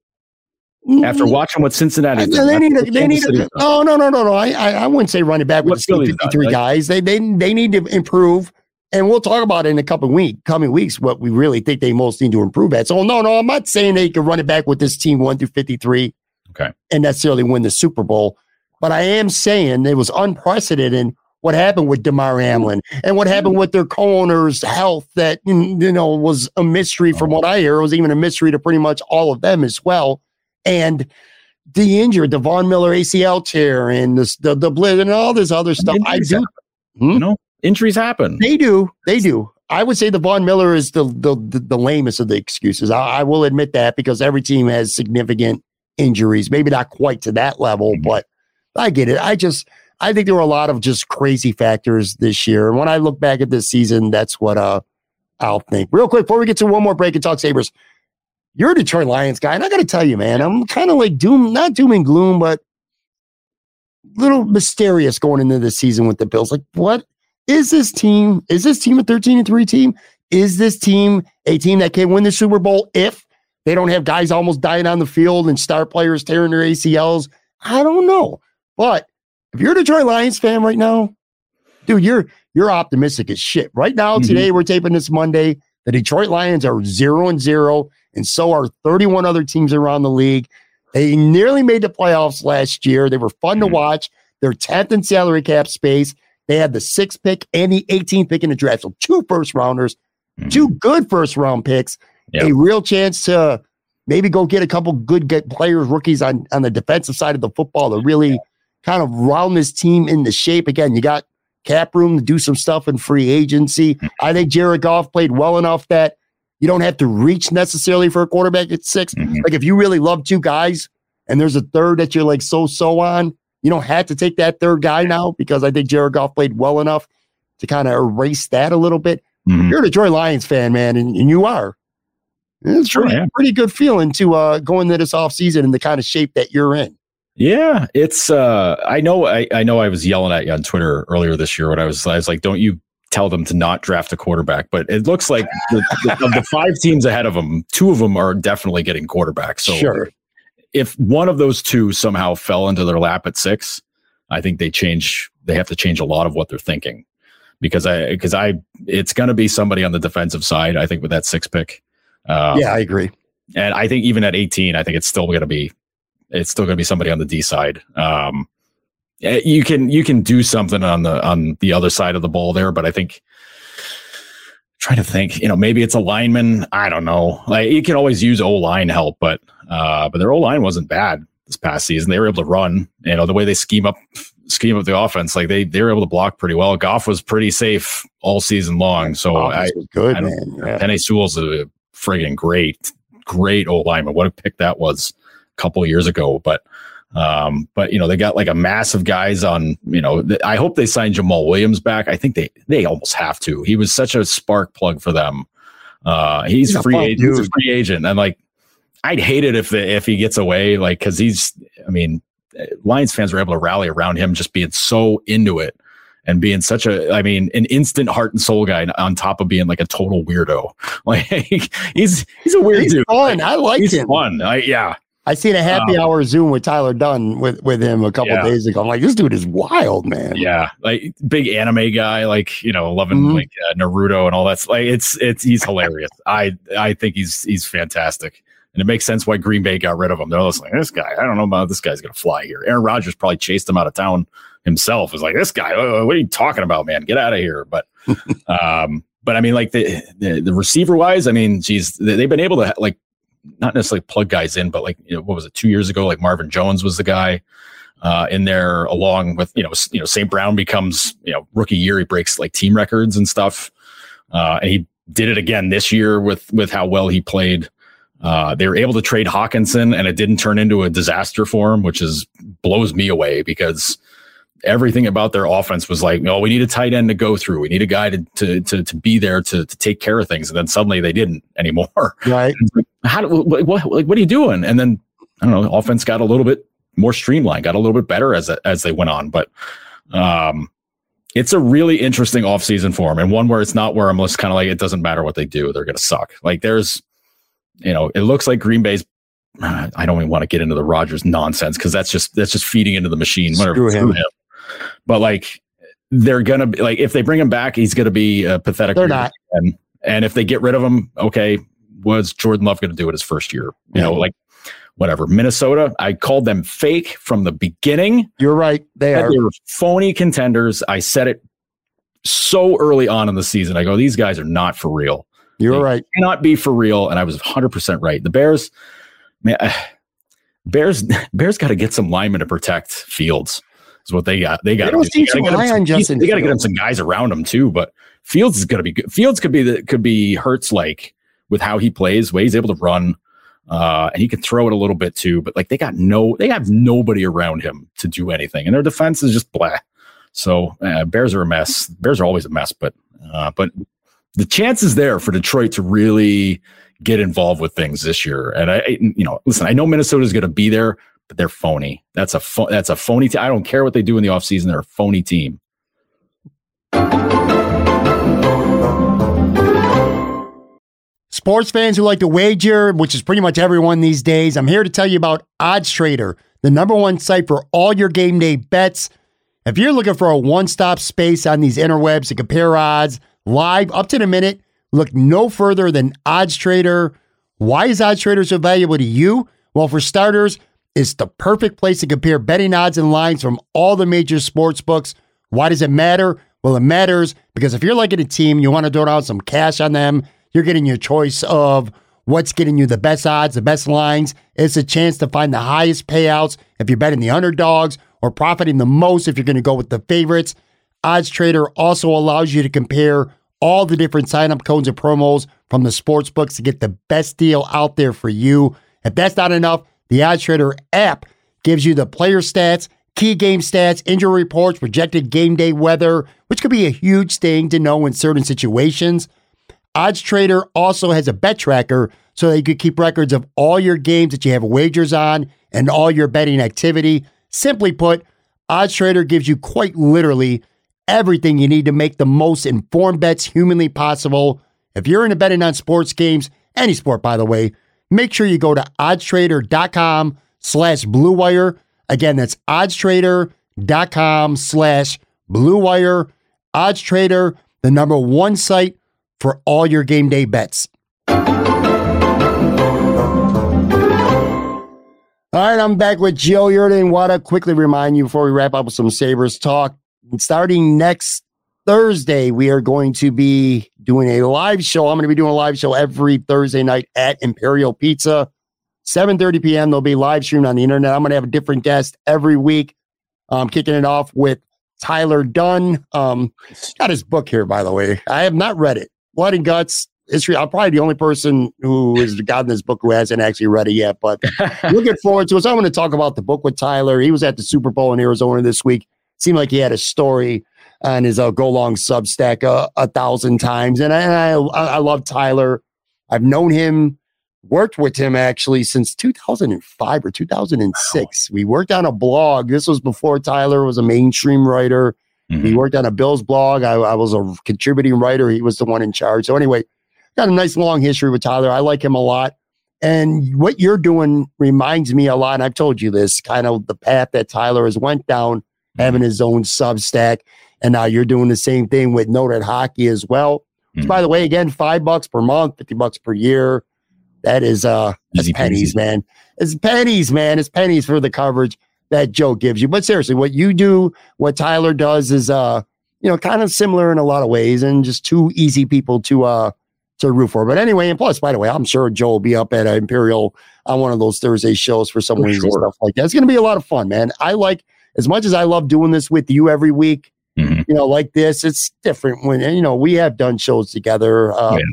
after mm-hmm. watching what Cincinnati did. They need, to, they need to, no, no, no, no, no. I, I, I wouldn't say running back with the 53 done, guys. They, they, they need to improve. And we'll talk about it in a couple of week, coming weeks, what we really think they most need to improve at. So, no, no, I'm not saying they can run it back with this team one through 53 okay. and necessarily win the Super Bowl. But I am saying it was unprecedented what happened with Damar Hamlin and what happened with their co-owner's health that you know was a mystery from what I hear. It was even a mystery to pretty much all of them as well. And the injury, the Von Miller ACL tear and the the, the blitz and all this other stuff. I do. Hmm? You know, injuries happen. They do. They do. I would say the Von Miller is the the the, lamest of the excuses. I, I, will admit that because every team has significant injuries. Maybe not quite to that level, mm-hmm. but I get it. I just I think there were a lot of just crazy factors this year. And when I look back at this season, that's what uh, I'll think. Real quick, before we get to one more break and talk Sabres, you're a Detroit Lions guy. And I got to tell you, man, I'm kind of like doom, not doom and gloom, but little mysterious going into the season with the Bills. Like, what is this team? Is this team a 13 and 3 team? Is this team a team that can win the Super Bowl if they don't have guys almost dying on the field and star players tearing their ACLs? I don't know. But if you're a Detroit Lions fan right now, dude, you're you're optimistic as shit. Right now, mm-hmm. today we're taping this Monday. The Detroit Lions are zero and zero, and so are 31 other teams around the league. They nearly made the playoffs last year. They were fun mm-hmm. to watch. They're 10th in salary cap space. They had the sixth pick and the 18th pick in the draft. So two first rounders, mm-hmm. two good first round picks, yep. a real chance to maybe go get a couple good get players, rookies on, on the defensive side of the football to really kind of round this team into shape. Again, you got cap room to do some stuff in free agency. I think Jared Goff played well enough that you don't have to reach necessarily for a quarterback at 6 mm-hmm. Like if you really love two guys and there's a third that you're like so so on, you don't have to take that third guy now because I think Jared Goff played well enough to kind of erase that a little bit. Mm-hmm. You're a Detroit Lions fan, man, and, and you are. It's sure, pretty, pretty good feeling to uh, go into this offseason in the kind of shape that you're in. Yeah, it's. uh I know. I, I know. I was yelling at you on Twitter earlier this year when I was. I was like, "Don't you tell them to not draft a quarterback?" But it looks like the, the, of the five teams ahead of them, two of them are definitely getting quarterbacks. So sure. If one of those two somehow fell into their lap at six, I think they change. They have to change a lot of what they're thinking because I because I it's going to be somebody on the defensive side. I think with that six pick. Um, yeah, I agree. And I think even at 18, I think it's still going to be it's still going to be somebody on the D side. Um, you can you can do something on the on the other side of the ball there, but I think trying to think, you know, maybe it's a lineman. I don't know. Like you can always use O line help, but uh, but their O line wasn't bad this past season. They were able to run. You know, the way they scheme up scheme up the offense, like they they were able to block pretty well. Goff was pretty safe all season long. So I, good I man. Yeah. Penei Sewell's a friggin' great, great O lineman. What a pick that was a couple years ago, but. Um, but you know, they got like a massive guys on, you know, th- I hope they sign Jamaal Williams back. I think they, they almost have to. He was such a spark plug for them. Uh, he's, he's free agent. He's a free agent. And like, I'd hate it if the, if he gets away, like, cause he's, I mean, Lions fans were able to rally around him just being so into it and being such a, I mean, an instant heart and soul guy on top of being like a total weirdo. Like he's, he's a weird he's dude. Fun. Like, I like he's him. Fun. I, yeah. I seen a happy um, hour Zoom with Tyler Dunne with, with him a couple yeah. days ago. I'm like, this dude is wild, man. Yeah, like big anime guy, like you know, loving mm-hmm. like uh, Naruto and all that. Like it's it's he's hilarious. I I think he's he's fantastic, and it makes sense why Green Bay got rid of him. They're just like this guy. I don't know about this guy's gonna fly here. Aaron Rodgers probably chased him out of town himself. Is like this guy. What are you talking about, man? Get out of here. But um, but I mean, like the the, the receiver wise, I mean, geez, they've been able to like not necessarily plug guys in, but like you know, what was it two years ago? Like Marvin Jones was the guy uh, in there, along with you know you know St. Brown becomes you know rookie year he breaks like team records and stuff, uh, and he did it again this year with with how well he played. Uh, they were able to trade Hockenson, and it didn't turn into a disaster for him, which is blows me away because everything about their offense was like, oh, we need a tight end to go through. We need a guy to to to, to be there to to take care of things. And then suddenly they didn't anymore. Right. Like, How what, what like what are you doing? And then I don't know, offense got a little bit more streamlined, got a little bit better as as they went on. But um it's a really interesting offseason for them and one where it's not where I'm just kind of like it doesn't matter what they do, they're gonna suck. Like there's you know, it looks like Green Bay's I don't even want to get into the Rodgers nonsense because that's just that's just feeding into the machine. Whatever, him. him. But like they're gonna be like if they bring him back, he's gonna be a pathetic. They're not. And, and if they get rid of him, okay, was Jordan Love gonna do it his first year? You yeah. know, like whatever. Minnesota, I called them fake from the beginning. You're right. They are. They were phony contenders. I said it so early on in the season. I go, these guys are not for real. You're they right. Cannot be for real. And I was 100% right. The Bears, man, Bears, Bears got to get some linemen to protect Fields is what they got. They got. They don't seem on Justin. They got to get him some guys around him too. But Fields is going to be good. Fields could be the could be Hurts like with how he plays, way he's able to run, uh, and he can throw it a little bit too. But like they got no, they have nobody around him to do anything, and their defense is just blah. So uh, Bears are a mess. Bears are always a mess, but uh, but the chance is there for Detroit to really get involved with things this year. And I, you know, listen, I know Minnesota is going to be there, they're phony. That's a pho- that's a phony. Te- I don't care what they do in the offseason. They're a phony team. Sports fans who like to wager, which is pretty much everyone these days, I'm here to tell you about Odds Trader, the number one site for all your game day bets. If you're looking for a one stop space on these interwebs to compare odds live up to the minute, look no further than Odds Trader. Why is Odds Trader so valuable to you? Well, for starters, it's the perfect place to compare betting odds and lines from all the major sports books. Why does it matter? Well, it matters because if you're liking a team, you want to throw down some cash on them, you're getting your choice of what's getting you the best odds, the best lines. It's a chance to find the highest payouts if you're betting the underdogs or profiting the most if you're going to go with the favorites. Odds Trader also allows you to compare all the different sign up codes and promos from the sports books to get the best deal out there for you. If that's not enough, the Odds Trader app gives you the player stats, key game stats, injury reports, projected game day weather, which could be a huge thing to know in certain situations. Odds Trader also has a bet tracker so that you can keep records of all your games that you have wagers on and all your betting activity. Simply put, Odds Trader gives you quite literally everything you need to make the most informed bets humanly possible. If you're into betting on sports games, any sport by the way, make sure you go to oddstrader.com slash blue wire. Again, that's oddstrader.com slash blue wire. Odds Trader, the number one site for all your game day bets. All right, I'm back with Joe Yerdon. Want to quickly remind you before we wrap up with some Sabres talk. Starting next Thursday, we are going to be doing a live show. I'm going to be doing a live show every Thursday night at Imperial Pizza. 7:30 p.m. They'll be live streamed on the internet. I'm going to have a different guest every week. I'm kicking it off with Tyler Dunne. Um, got his book here, by the way. I have not read it. Blood and Guts history. I'm probably the only person who has gotten this book who hasn't actually read it yet, but looking forward to it. So I'm going to talk about the book with Tyler. He was at the Super Bowl in Arizona this week. Seemed like he had a story on his uh, go long Substack uh, a thousand times, and I, and I I love Tyler. I've known him, worked with him actually since 2005 or 2006. Wow. We worked on a blog. This was before Tyler was a mainstream writer. Mm-hmm. He worked on a Bills blog. I, I was a contributing writer. He was the one in charge. So anyway, got a nice long history with Tyler. I like him a lot. And what you're doing reminds me a lot. And I've told you this kind of the path that Tyler has went down, mm-hmm. having his own Substack. And now you're doing the same thing with Noted Hockey as well. By the way, again, five bucks per month, 50 bucks per year. That is uh Easy pennies, man. It's pennies, man. It's pennies for the coverage that Joe gives you. But seriously, what you do, what Tyler does is uh, you know, kind of similar in a lot of ways and just two easy people to uh to root for. But anyway, and plus, by the way, I'm sure Joe will be up at Imperial on one of those Thursday shows for some reason sure. stuff like that. It's going to be a lot of fun, man. I like as much as I love doing this with you every week. You know, like this, it's different when you know we have done shows together. Uh, yeah.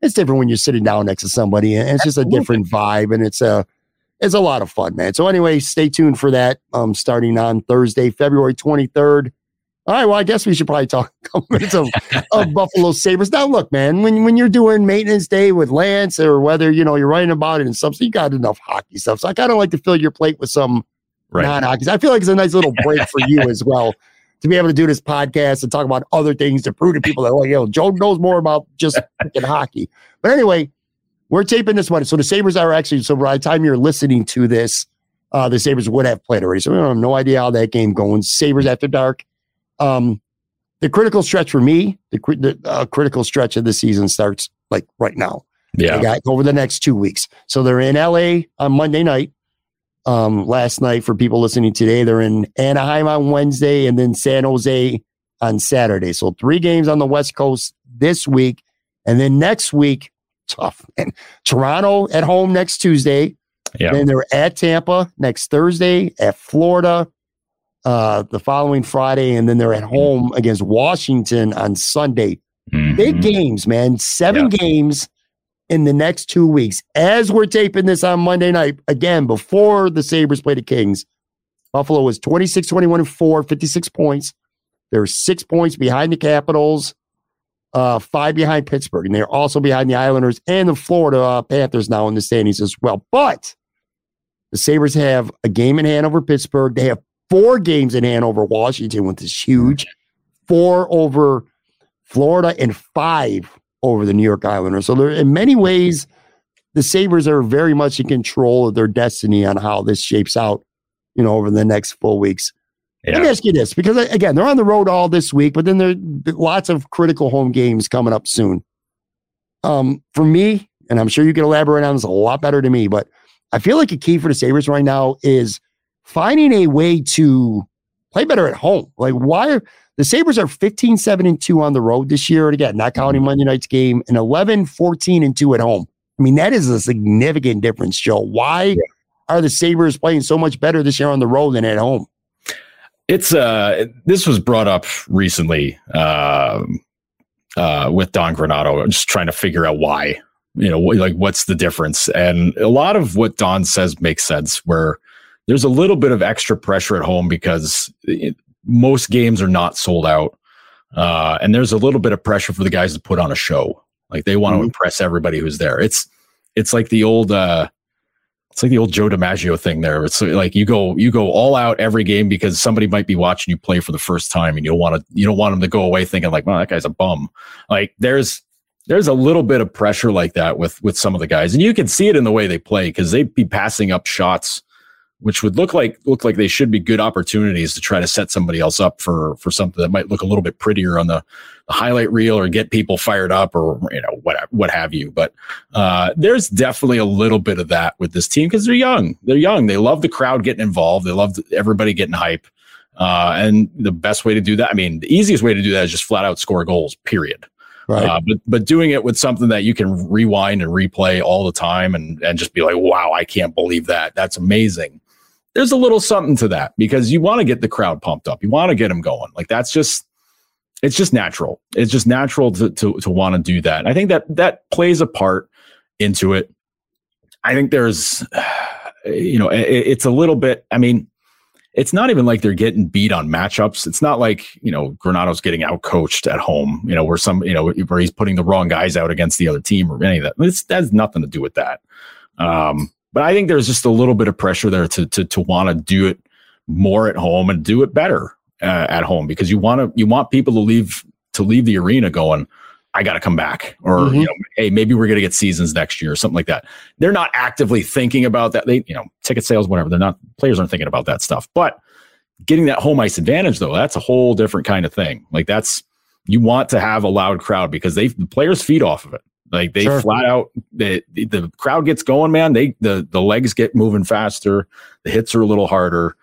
It's different when you're sitting down next to somebody, and it's just a different vibe, and it's a it's a lot of fun, man. So anyway, stay tuned for that. Um, starting on Thursday, February 23rd. All right. Well, I guess we should probably talk a couple minutes of, of Buffalo Sabres. Now, look, man, when, when you're doing maintenance day with Lance or whether, you know, you're writing about it and stuff, so you got enough hockey stuff. So I kind of like to fill your plate with some right. non hockey. I feel like it's a nice little break for you as well to be able to do this podcast and talk about other things to prove to people that, like, you know, Joe knows more about just hockey. But anyway, we're taping this one. So the Sabres are actually, so by the time you're listening to this, uh, the Sabres would have played already. So we have no idea how that game going. Sabres after dark um, the critical stretch for me, the, the uh, critical stretch of the season starts like right now. Yeah. Got over the next two weeks. So they're in LA on Monday night. Um, last night for people listening today, they're in Anaheim on Wednesday and then San Jose on Saturday. So three games on the West Coast this week. And then next week, tough. Toronto at home next Tuesday. Yeah. Then they're at Tampa next Thursday, at Florida, uh, the following Friday, and then they're at home against Washington on Sunday. Mm-hmm. Big games, man. Seven yeah. games in the next two weeks. As we're taping this on Monday night, again, before the Sabres play the Kings, Buffalo was 26 21 4, 56 points. They're six points behind the Capitals, uh, five behind Pittsburgh, and they're also behind the Islanders and the Florida uh, Panthers now in the standings as well. But the Sabres have a game in hand over Pittsburgh. They have four games in hand over Washington, which is huge, four over Florida, and five over the New York Islanders. So, in many ways, the Sabres are very much in control of their destiny on how this shapes out, you know, over the next four weeks. Yeah. Let me ask you this because, again, they're on the road all this week, but then there are lots of critical home games coming up soon. Um, for me, and I'm sure you can elaborate on this a lot better than me, but I feel like a key for the Sabres right now is finding a way to play better at home. Like, why are the Sabres are 15, 7, and 2 on the road this year? And again, not counting mm-hmm. Monday night's game, and 11, 14, and 2 at home. I mean, that is a significant difference, Joe. Why yeah. are the Sabres playing so much better this year on the road than at home? It's uh this was brought up recently uh, uh, with Don Granato, I'm just trying to figure out why. You know, like what's the difference? And a lot of what Don says makes sense where there's a little bit of extra pressure at home because it, most games are not sold out. Uh, and there's a little bit of pressure for the guys to put on a show. Like they want mm-hmm. to impress everybody who's there. It's it's like the old uh, it's like the old Joe DiMaggio thing there. It's like you go you go all out every game because somebody might be watching you play for the first time and you don't want to you don't want them to go away thinking like, well, that guy's a bum. Like there's there's a little bit of pressure like that with with some of the guys. And you can see it in the way they play because they'd be passing up shots which would look like look like they should be good opportunities to try to set somebody else up for for something that might look a little bit prettier on the, the highlight reel or get people fired up or you know what what have you. But uh, there's definitely a little bit of that with this team because they're young. They're young. They love the crowd getting involved. They love everybody getting hype. Uh, and the best way to do that, I mean, the easiest way to do that is just flat out score goals. Period. Right. Uh, but but doing it with something that you can rewind and replay all the time and and just be like, wow, I can't believe that. That's amazing. There's a little something to that because you want to get the crowd pumped up. You want to get them going. Like that's just it's just natural. It's just natural to to to want to do that. I think that that plays a part into it. I think there's you know, it, it's a little bit. I mean, it's not even like they're getting beat on matchups. It's not like, you know, Granato's getting out coached at home, you know, where some, you know, where he's putting the wrong guys out against the other team or any of that. It's, that has nothing to do with that. Um, but I think there's just a little bit of pressure there to, to, to want to do it more at home and do it better uh, at home because you want to, you want people to leave, to leave the arena going, I got to come back, or mm-hmm. you know, hey, maybe we're going to get seasons next year, or something like that. They're not actively thinking about that. They, you know, ticket sales, whatever. They're not players aren't thinking about that stuff. But getting that home ice advantage, though, that's a whole different kind of thing. Like that's you want to have a loud crowd because they the players feed off of it. Like they sure. flat out the the crowd gets going, man. They the the legs get moving faster, the hits are a little harder,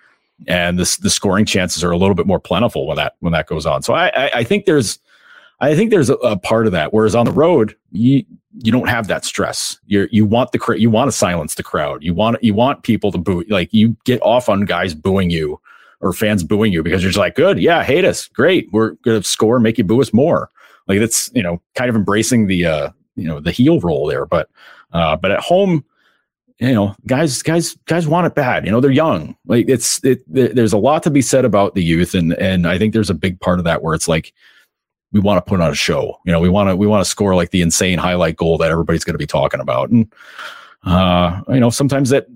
and the the scoring chances are a little bit more plentiful when that when that goes on. So I I, I think there's I think there's a, a, part of that. Whereas on the road, you you don't have that stress. You you want the you want to silence the crowd. You want you want people to boo. Like you get off on guys booing you or fans booing you because you're just like, good, yeah, hate us, great. We're gonna score, make you boo us more. Like that's you know kind of embracing the uh you know the heel role there. But uh but at home, you know, guys, guys, guys want it bad. You know, they're young. Like it's it. There's a lot to be said about the youth, and and I think there's a big part of that where it's like we want to put on a show. You know, we want to we want to score like the insane highlight goal that everybody's going to be talking about. And uh, you know, sometimes that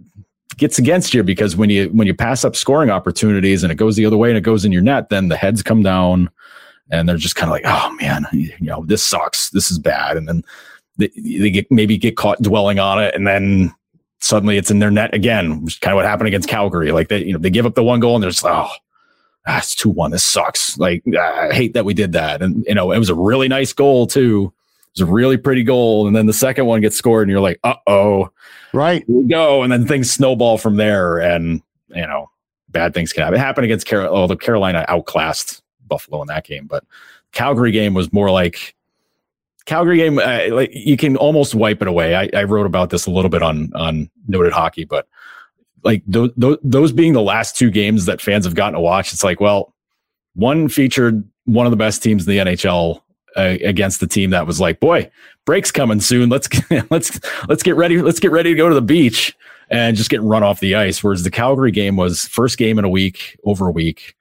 gets against you because when you when you pass up scoring opportunities and it goes the other way and it goes in your net, then the heads come down and they're just kind of like, oh man, you know, this sucks. This is bad. And then they, they get maybe get caught dwelling on it and then suddenly it's in their net again, which is kind of what happened against Calgary. Like they, you know, they give up the one goal and they're just, oh, ah, it's 2 1. This sucks. Like, I hate that we did that. And, you know, it was a really nice goal, too. It was a really pretty goal. And then the second one gets scored, and you're like, uh oh. Right. We go. And then things snowball from there. And, you know, bad things can happen. It happened against Carolina. Oh, the Carolina outclassed Buffalo in that game. But Calgary game was more like, Calgary game, uh, like you can almost wipe it away. I, I wrote about this a little bit on on noted hockey, but like th- th- those being the last two games that fans have gotten to watch, it's like, well, one featured one of the best teams in the NHL uh, against the team that was like, boy, break's coming soon. Let's let's let's get ready. Let's get ready to go to the beach and just get run off the ice. Whereas the Calgary game was first game in a week, over a week.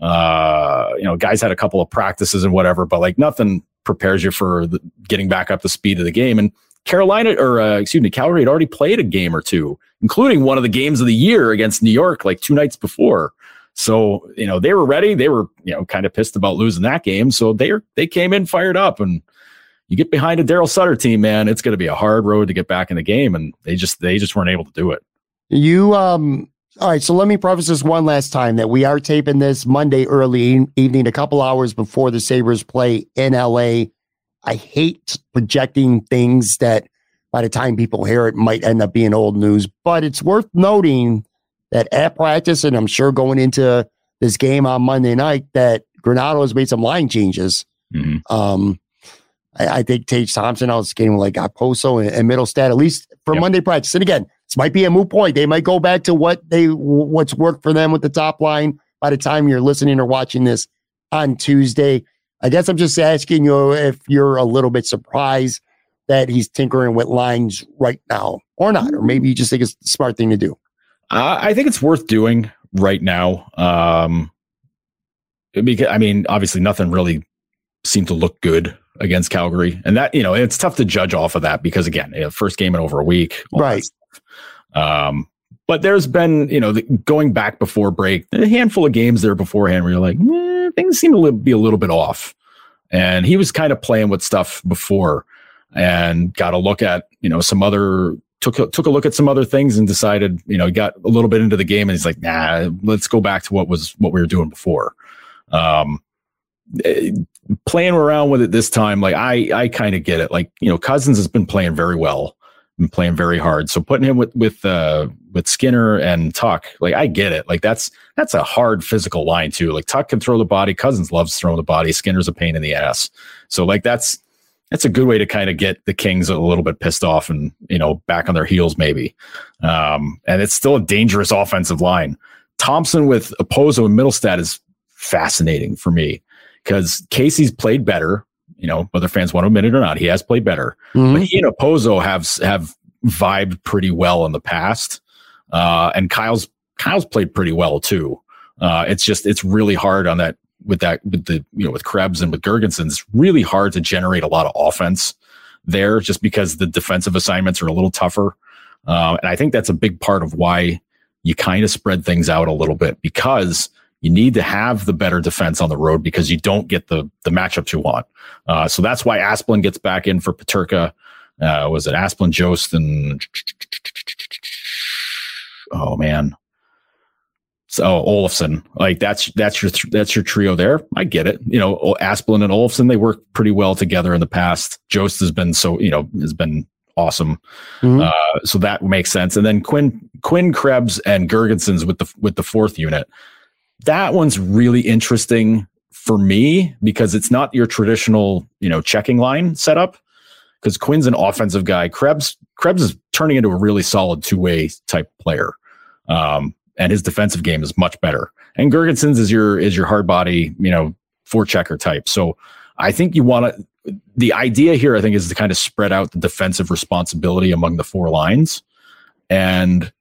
Uh, you know, guys had a couple of practices and whatever, but like nothing prepares you for the, getting back up the speed of the game. And Carolina, or uh, excuse me, Calgary had already played a game or two, including one of the games of the year against New York, like two nights before. So you know they were ready. They were you know kind of pissed about losing that game. So they they came in fired up, and you get behind a Darryl Sutter team, man. It's going to be a hard road to get back in the game, and they just they just weren't able to do it. You um. All right, so let me preface this one last time that we are taping this Monday early evening, a couple hours before the Sabres play in LA I hate projecting things that by the time people hear it might end up being old news. But it's worth noting that at practice, and I'm sure going into this game on Monday night, that Granato has made some line changes. Mm-hmm. Um, I, I, think Tage Thompson out skating like Okposo and, and Mittelstadt, at least for yep. Monday practice. And again, this might be a moot point. They might go back to what they what's worked for them with the top line by the time you're listening or watching this on Tuesday. I guess I'm just asking you if you're a little bit surprised that he's tinkering with lines right now or not, or maybe you just think it's the smart thing to do. Uh, I think it's worth doing right now. Um, because I mean, obviously, nothing really seemed to look good against Calgary, and that you know it's tough to judge off of that because again, you know, first game in over a week, right? Um, but there's been you know the, going back before break, a handful of games there beforehand where you're like. Eh, things seem to be a little bit off. And he was kind of playing with stuff before and got a look at, you know, some other took a, took a look at some other things and decided, you know, he got a little bit into the game and he's like, nah, let's go back to what was what we were doing before. Um, eh, playing around with it this time, like I I kind of get it. Like you know, Cousins has been playing very well, been playing very hard. So putting him with with uh, with Skinner and Tuch, like I get it. Like that's that's a hard physical line too. Like Tuch can throw the body, Cousins loves throwing the body, Skinner's a pain in the ass. So like that's that's a good way to kind of get the Kings a little bit pissed off and you know back on their heels maybe. Um, and it's still a dangerous offensive line. Thompson with Okposo and Mittelstadt is fascinating for me because Casey's played better. You know, whether fans want to admit it or not, he has played better. Mm-hmm. But he and Okposo have have vibed pretty well in the past, uh, and Kyle's Kyle's played pretty well too. Uh, it's just it's really hard on that with that with the you know with Krebs and with Girgensons. It's really hard to generate a lot of offense there, just because the defensive assignments are a little tougher. Uh, and I think that's a big part of why you kind of spread things out a little bit because you need to have the better defense on the road because you don't get the the matchups you want. Uh, so that's why Asplund gets back in for Peterka. Uh, was it Asplund, Jost, and oh man, so Olofsson, like that's that's your that's your trio there. I get it. You know, Asplund and Olofsson, they work pretty well together in the past. Jost has been so you know has been awesome. Mm-hmm. Uh, so that makes sense. And then Quinn Quinn Krebs and Girgensons with the with the fourth unit that one's really interesting for me because it's not your traditional, you know, checking line setup. Because Quinn's an offensive guy. Krebs Krebs is turning into a really solid two way type player, um, and his defensive game is much better. And Girgensons is your is your hard body, you know, four checker type. So I think you want to. The idea here, I think, is to kind of spread out the defensive responsibility among the four lines, and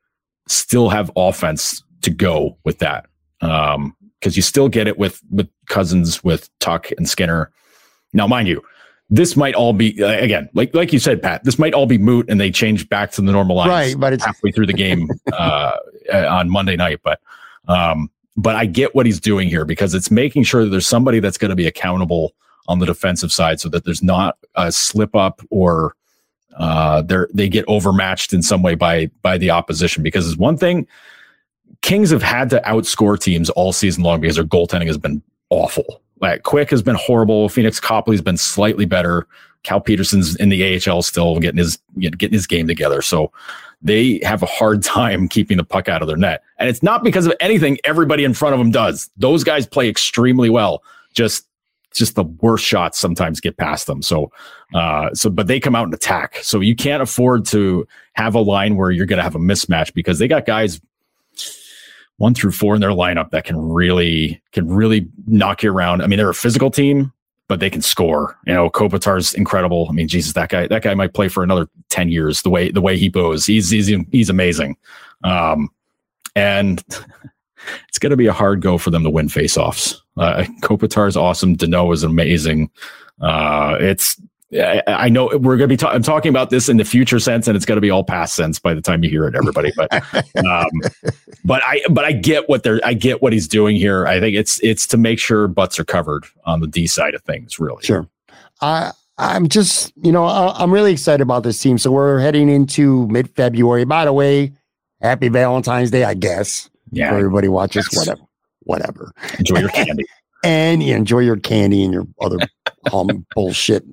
still have offense to go with that um, because you still get it with with Cousins, with Tuch and Skinner. Now, mind you, this might all be uh, again, like like you said, Pat. This might all be moot, and they change back to the normal lines right, but it's halfway through the game uh, uh, on Monday night. But um, but I get what he's doing here because it's making sure that there's somebody that's going to be accountable on the defensive side, so that there's not a slip up or uh, they they get overmatched in some way by by the opposition. Because it's one thing Kings have had to outscore teams all season long because their goaltending has been awful. Like Quick has been horrible. Pheonix Copley's been slightly better. Cal Petersen's in the AHL still getting his getting his game together. So they have a hard time keeping the puck out of their net. And it's not because of anything everybody in front of them does. Those guys play extremely well. Just just the worst shots sometimes get past them. So uh so but they come out and attack. So you can't afford to have a line where you're going to have a mismatch because they got guys one through four in their lineup that can really can really knock you around. I mean, they're a physical team, but they can score. You know, Kopitar's incredible. I mean, Jesus, that guy that guy might play for another ten years. The way the way he bows, he's he's he's amazing. Um, and it's going to be a hard go for them to win faceoffs. Uh, is awesome. Danault is amazing. Uh, it's I, know we're going to be ta- I'm talking about this in the future sense, and it's going to be all past sense by the time you hear it, everybody. But, um, but I, but I get what they're, I get what he's doing here. I think it's, it's to make sure butts are covered on the D side of things. Really, sure. I, I'm just, you know, I'm really excited about this team. So we're heading into mid February. By the way, happy Valentine's Day, I guess. Yeah, everybody watches yes. whatever, whatever. Enjoy your candy. and you enjoy your candy and your other hum bullshit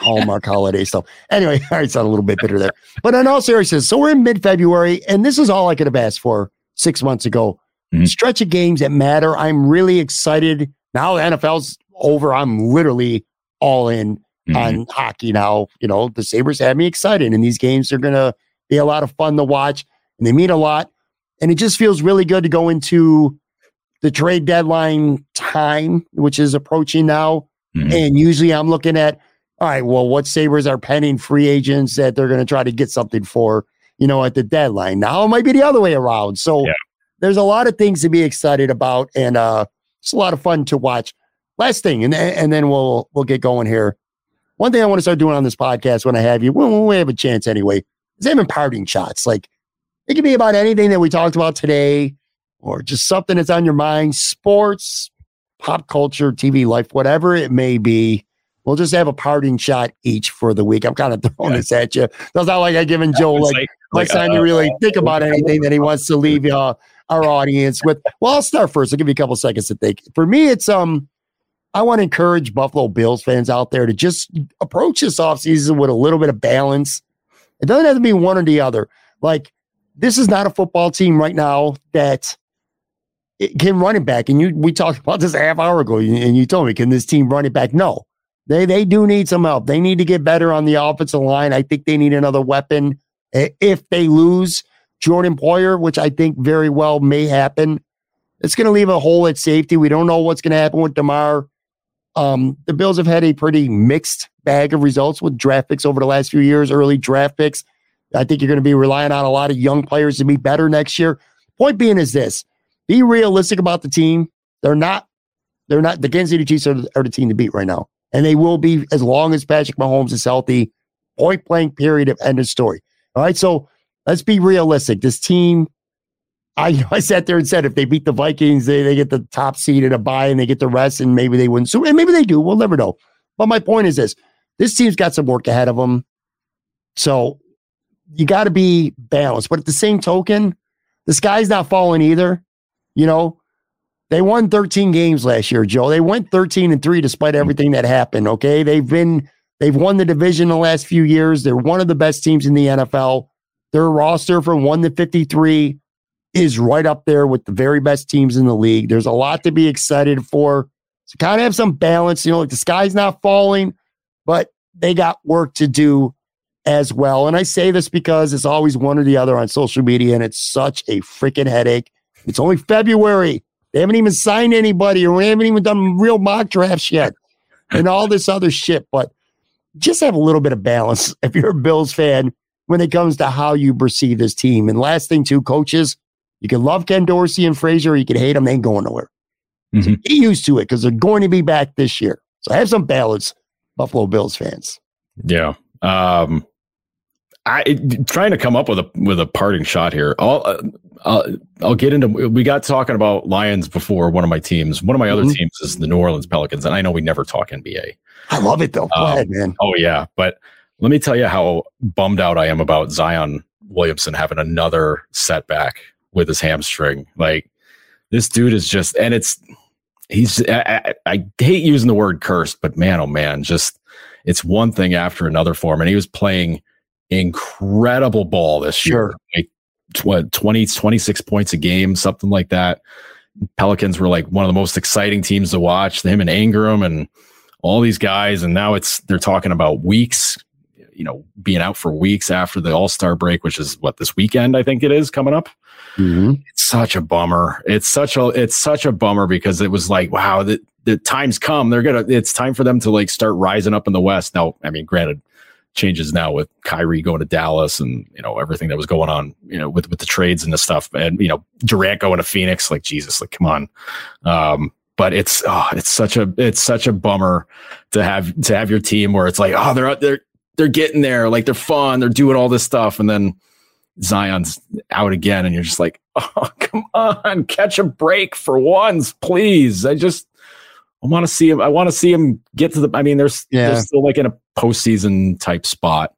Hallmark holiday stuff. Anyway, all right, sound a little bit bitter there. But in all seriousness, so we're in mid February, and this is all I could have asked for six months ago. Mm-hmm. Stretch of games that matter. I'm really excited. Now the NFL's over. I'm literally all in mm-hmm. on hockey now. You know, the Sabres have me excited, and these games are going to be a lot of fun to watch, and they mean a lot. And it just feels really good to go into the trade deadline time, which is approaching now. Mm-hmm. And usually I'm looking at all right, well, what Sabres are penning free agents that they're going to try to get something for, you know, at the deadline. Now it might be the other way around. So yeah. there's a lot of things to be excited about, and uh, it's a lot of fun to watch. Last thing, and and then we'll we'll get going here. One thing I want to start doing on this podcast when I have you, when we have a chance anyway, is having parting shots. Like it could be about anything that we talked about today, or just something that's on your mind, sports, pop culture, TV life, whatever it may be We'll just have a parting shot each for the week. I'm kind of throwing yeah. this at you. That's not like I'm giving Joe like, like, like time uh, to really think about anything that he wants to leave uh, our audience with. Well, I'll start first. I'll give you a couple seconds to think. For me, it's um, I want to encourage Buffalo Bills fans out there to just approach this offseason with a little bit of balance. It doesn't have to be one or the other. Like this is not a football team right now that can run it back. And you, we talked about this a half hour ago, and you told me, can this team run it back? No, they they do need some help. They need to get better on the offensive line. I think they need another weapon. If they lose Jordan Poyer, which I think very well may happen, it's going to leave a hole at safety. We don't know what's going to happen with Damar. Um, the Bills have had a pretty mixed bag of results with draft picks over the last few years, early draft picks. I think you're going to be relying on a lot of young players to be better next year. Point being is this be realistic about the team. They're not, they're not, the Kansas City Chiefs are, are the team to beat right now and they will be as long as Patrick Mahomes is healthy. Point blank period of end of story. All right. So let's be realistic. This team, I I sat there and said if they beat the Vikings, they, they get the top seed and a bye and they get the rest, and maybe they wouldn't. So and maybe they do. We'll never know. But my point is this this team's got some work ahead of them. So you got to be balanced. But at the same token, the sky's not falling either. You know, they won 13 games last year, Joe. They went 13 and 3 despite mm. everything that happened. Okay. They've been, they've won the division the last few years. They're one of the best teams in the NFL. Their roster from 1 to 53 is right up there with the very best teams in the league. There's a lot to be excited for. So kind of have some balance. You know, like the sky's not falling, but they got work to do as well. And I say this because it's always one or the other on social media, and it's such a freaking headache. It's only February. They haven't even signed anybody or we haven't even done real mock drafts yet and all this other shit. But just have a little bit of balance if you're a Bills fan when it comes to how you perceive this team. And last thing, too, coaches, you can love Ken Dorsey and Frazier, you can hate them, they ain't going nowhere. Mm-hmm. So get used to it because they're going to be back this year. So have some balance, Buffalo Bills fans. Yeah. Um, I trying to come up with a with a parting shot here. I'll uh, I'll, I'll get into. We got talking about Lions before. One of my teams, one of my mm-hmm. other teams, is the New Orleans Pelicans, and I know we never talk NBA. I love it though. Go um, ahead, man. Oh yeah, but let me tell you how bummed out I am about Zion Williamson having another setback with his hamstring. Like this dude is just, and it's he's. I, I, I hate using the word cursed, but man, oh man, just it's one thing after another for him, and he was playing incredible ball this sure. year. Like what 20, 26 points a game, something like that. Pelicans were like one of the most exciting teams to watch. Him and Ingram and all these guys, and now it's they're talking about weeks, you know, being out for weeks after the All Star break, which is what this weekend I think it is coming up. Mm-hmm. It's such a bummer. It's such a it's such a bummer because it was like wow, the the times come. They're gonna. It's time for them to like start rising up in the West. Now, I mean, granted, changes now with Kyrie going to Dallas and you know everything that was going on you know with with the trades and the stuff and you know Durant going to Phoenix like Jesus like come on. Um but it's oh it's such a it's such a bummer to have to have your team where it's like oh they're they're they're getting there like they're fun they're doing all this stuff and then Zion's out again and you're just like oh come on catch a break for once please. I just I want to see him. I want to see him get to the. I mean, there's yeah. they're still like in a postseason type spot.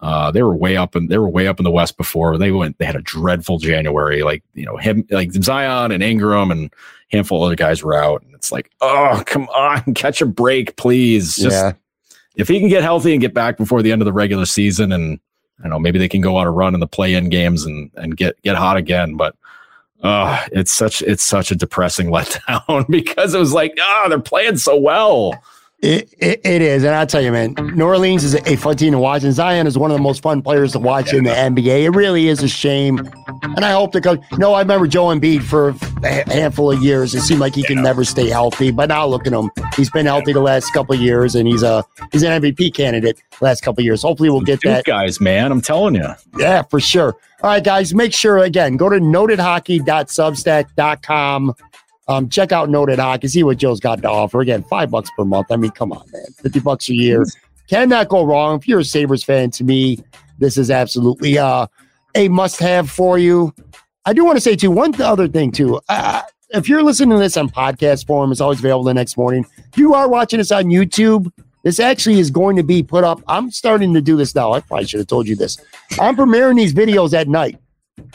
Uh, they were way up and they were way up in the West before they went. They had a dreadful January. Like you know him, like Zion and Ingram and handful of other guys were out, and it's like, oh come on, catch a break, please. Just yeah. if he can get healthy and get back before the end of the regular season, and I don't know, maybe they can go on a run in the play-in games and and get get hot again. But uh, it's such it's such a depressing letdown because it was like, ah, oh, they're playing so well. It, it, it is, and I'll tell you, man, New Orleans is a fun team to watch, and Zion is one of the most fun players to watch in the NBA. It really is a shame, and I hope to go. No, I remember Joe Embiid for a handful of years. It seemed like he can never stay healthy, but now look at him; he's been healthy the last couple of years, and he's a he's an MVP candidate last couple of years. Hopefully, we'll get that, guys. Man, I'm telling you, yeah, for sure. All right, guys, make sure again go to notedhockey.substack.com. Um, check out Noted Hockey, see what Joe's got to offer. Again, five bucks per month. I mean, come on, man. 50 bucks a year. Cannot go wrong. If you're a Sabres fan, to me, this is absolutely uh, a must have for you. I do want to say, too, one other thing, too. Uh, if you're listening to this on podcast form, it's always available the next morning. If you are watching us on YouTube, This actually is going to be put up. I'm starting to do this now. I probably should have told you this. I'm premiering these videos at night.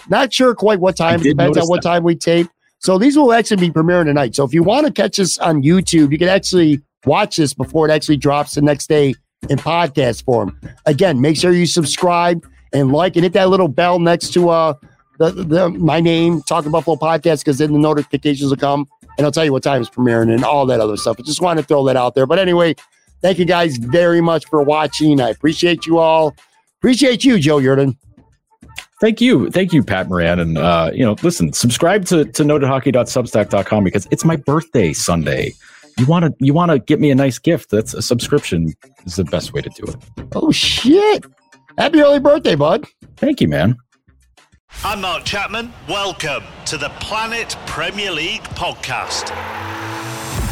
Not sure quite what time. It depends on what that. time we tape. So these will actually be premiering tonight. So if you want to catch us on YouTube, you can actually watch this before it actually drops the next day in podcast form. Again, make sure you subscribe and like and hit that little bell next to uh the, the my name, Talking Buffalo Podcast, because then the notifications will come and I'll tell you what time it's premiering and all that other stuff. I just want to throw that out there. But anyway, thank you guys very much for watching. I appreciate you all. Appreciate you, Joe Yerdon. Thank you. Thank you, Pat Moran. And, uh, you know, listen, subscribe to, to notedhockey.substack.com because it's my birthday Sunday. You want to you want to get me a nice gift. That's a subscription is the best way to do it. Oh, shit. Happy early birthday, bud. Thank you, man. I'm Mark Chapman. Welcome to the Planet Premier League podcast.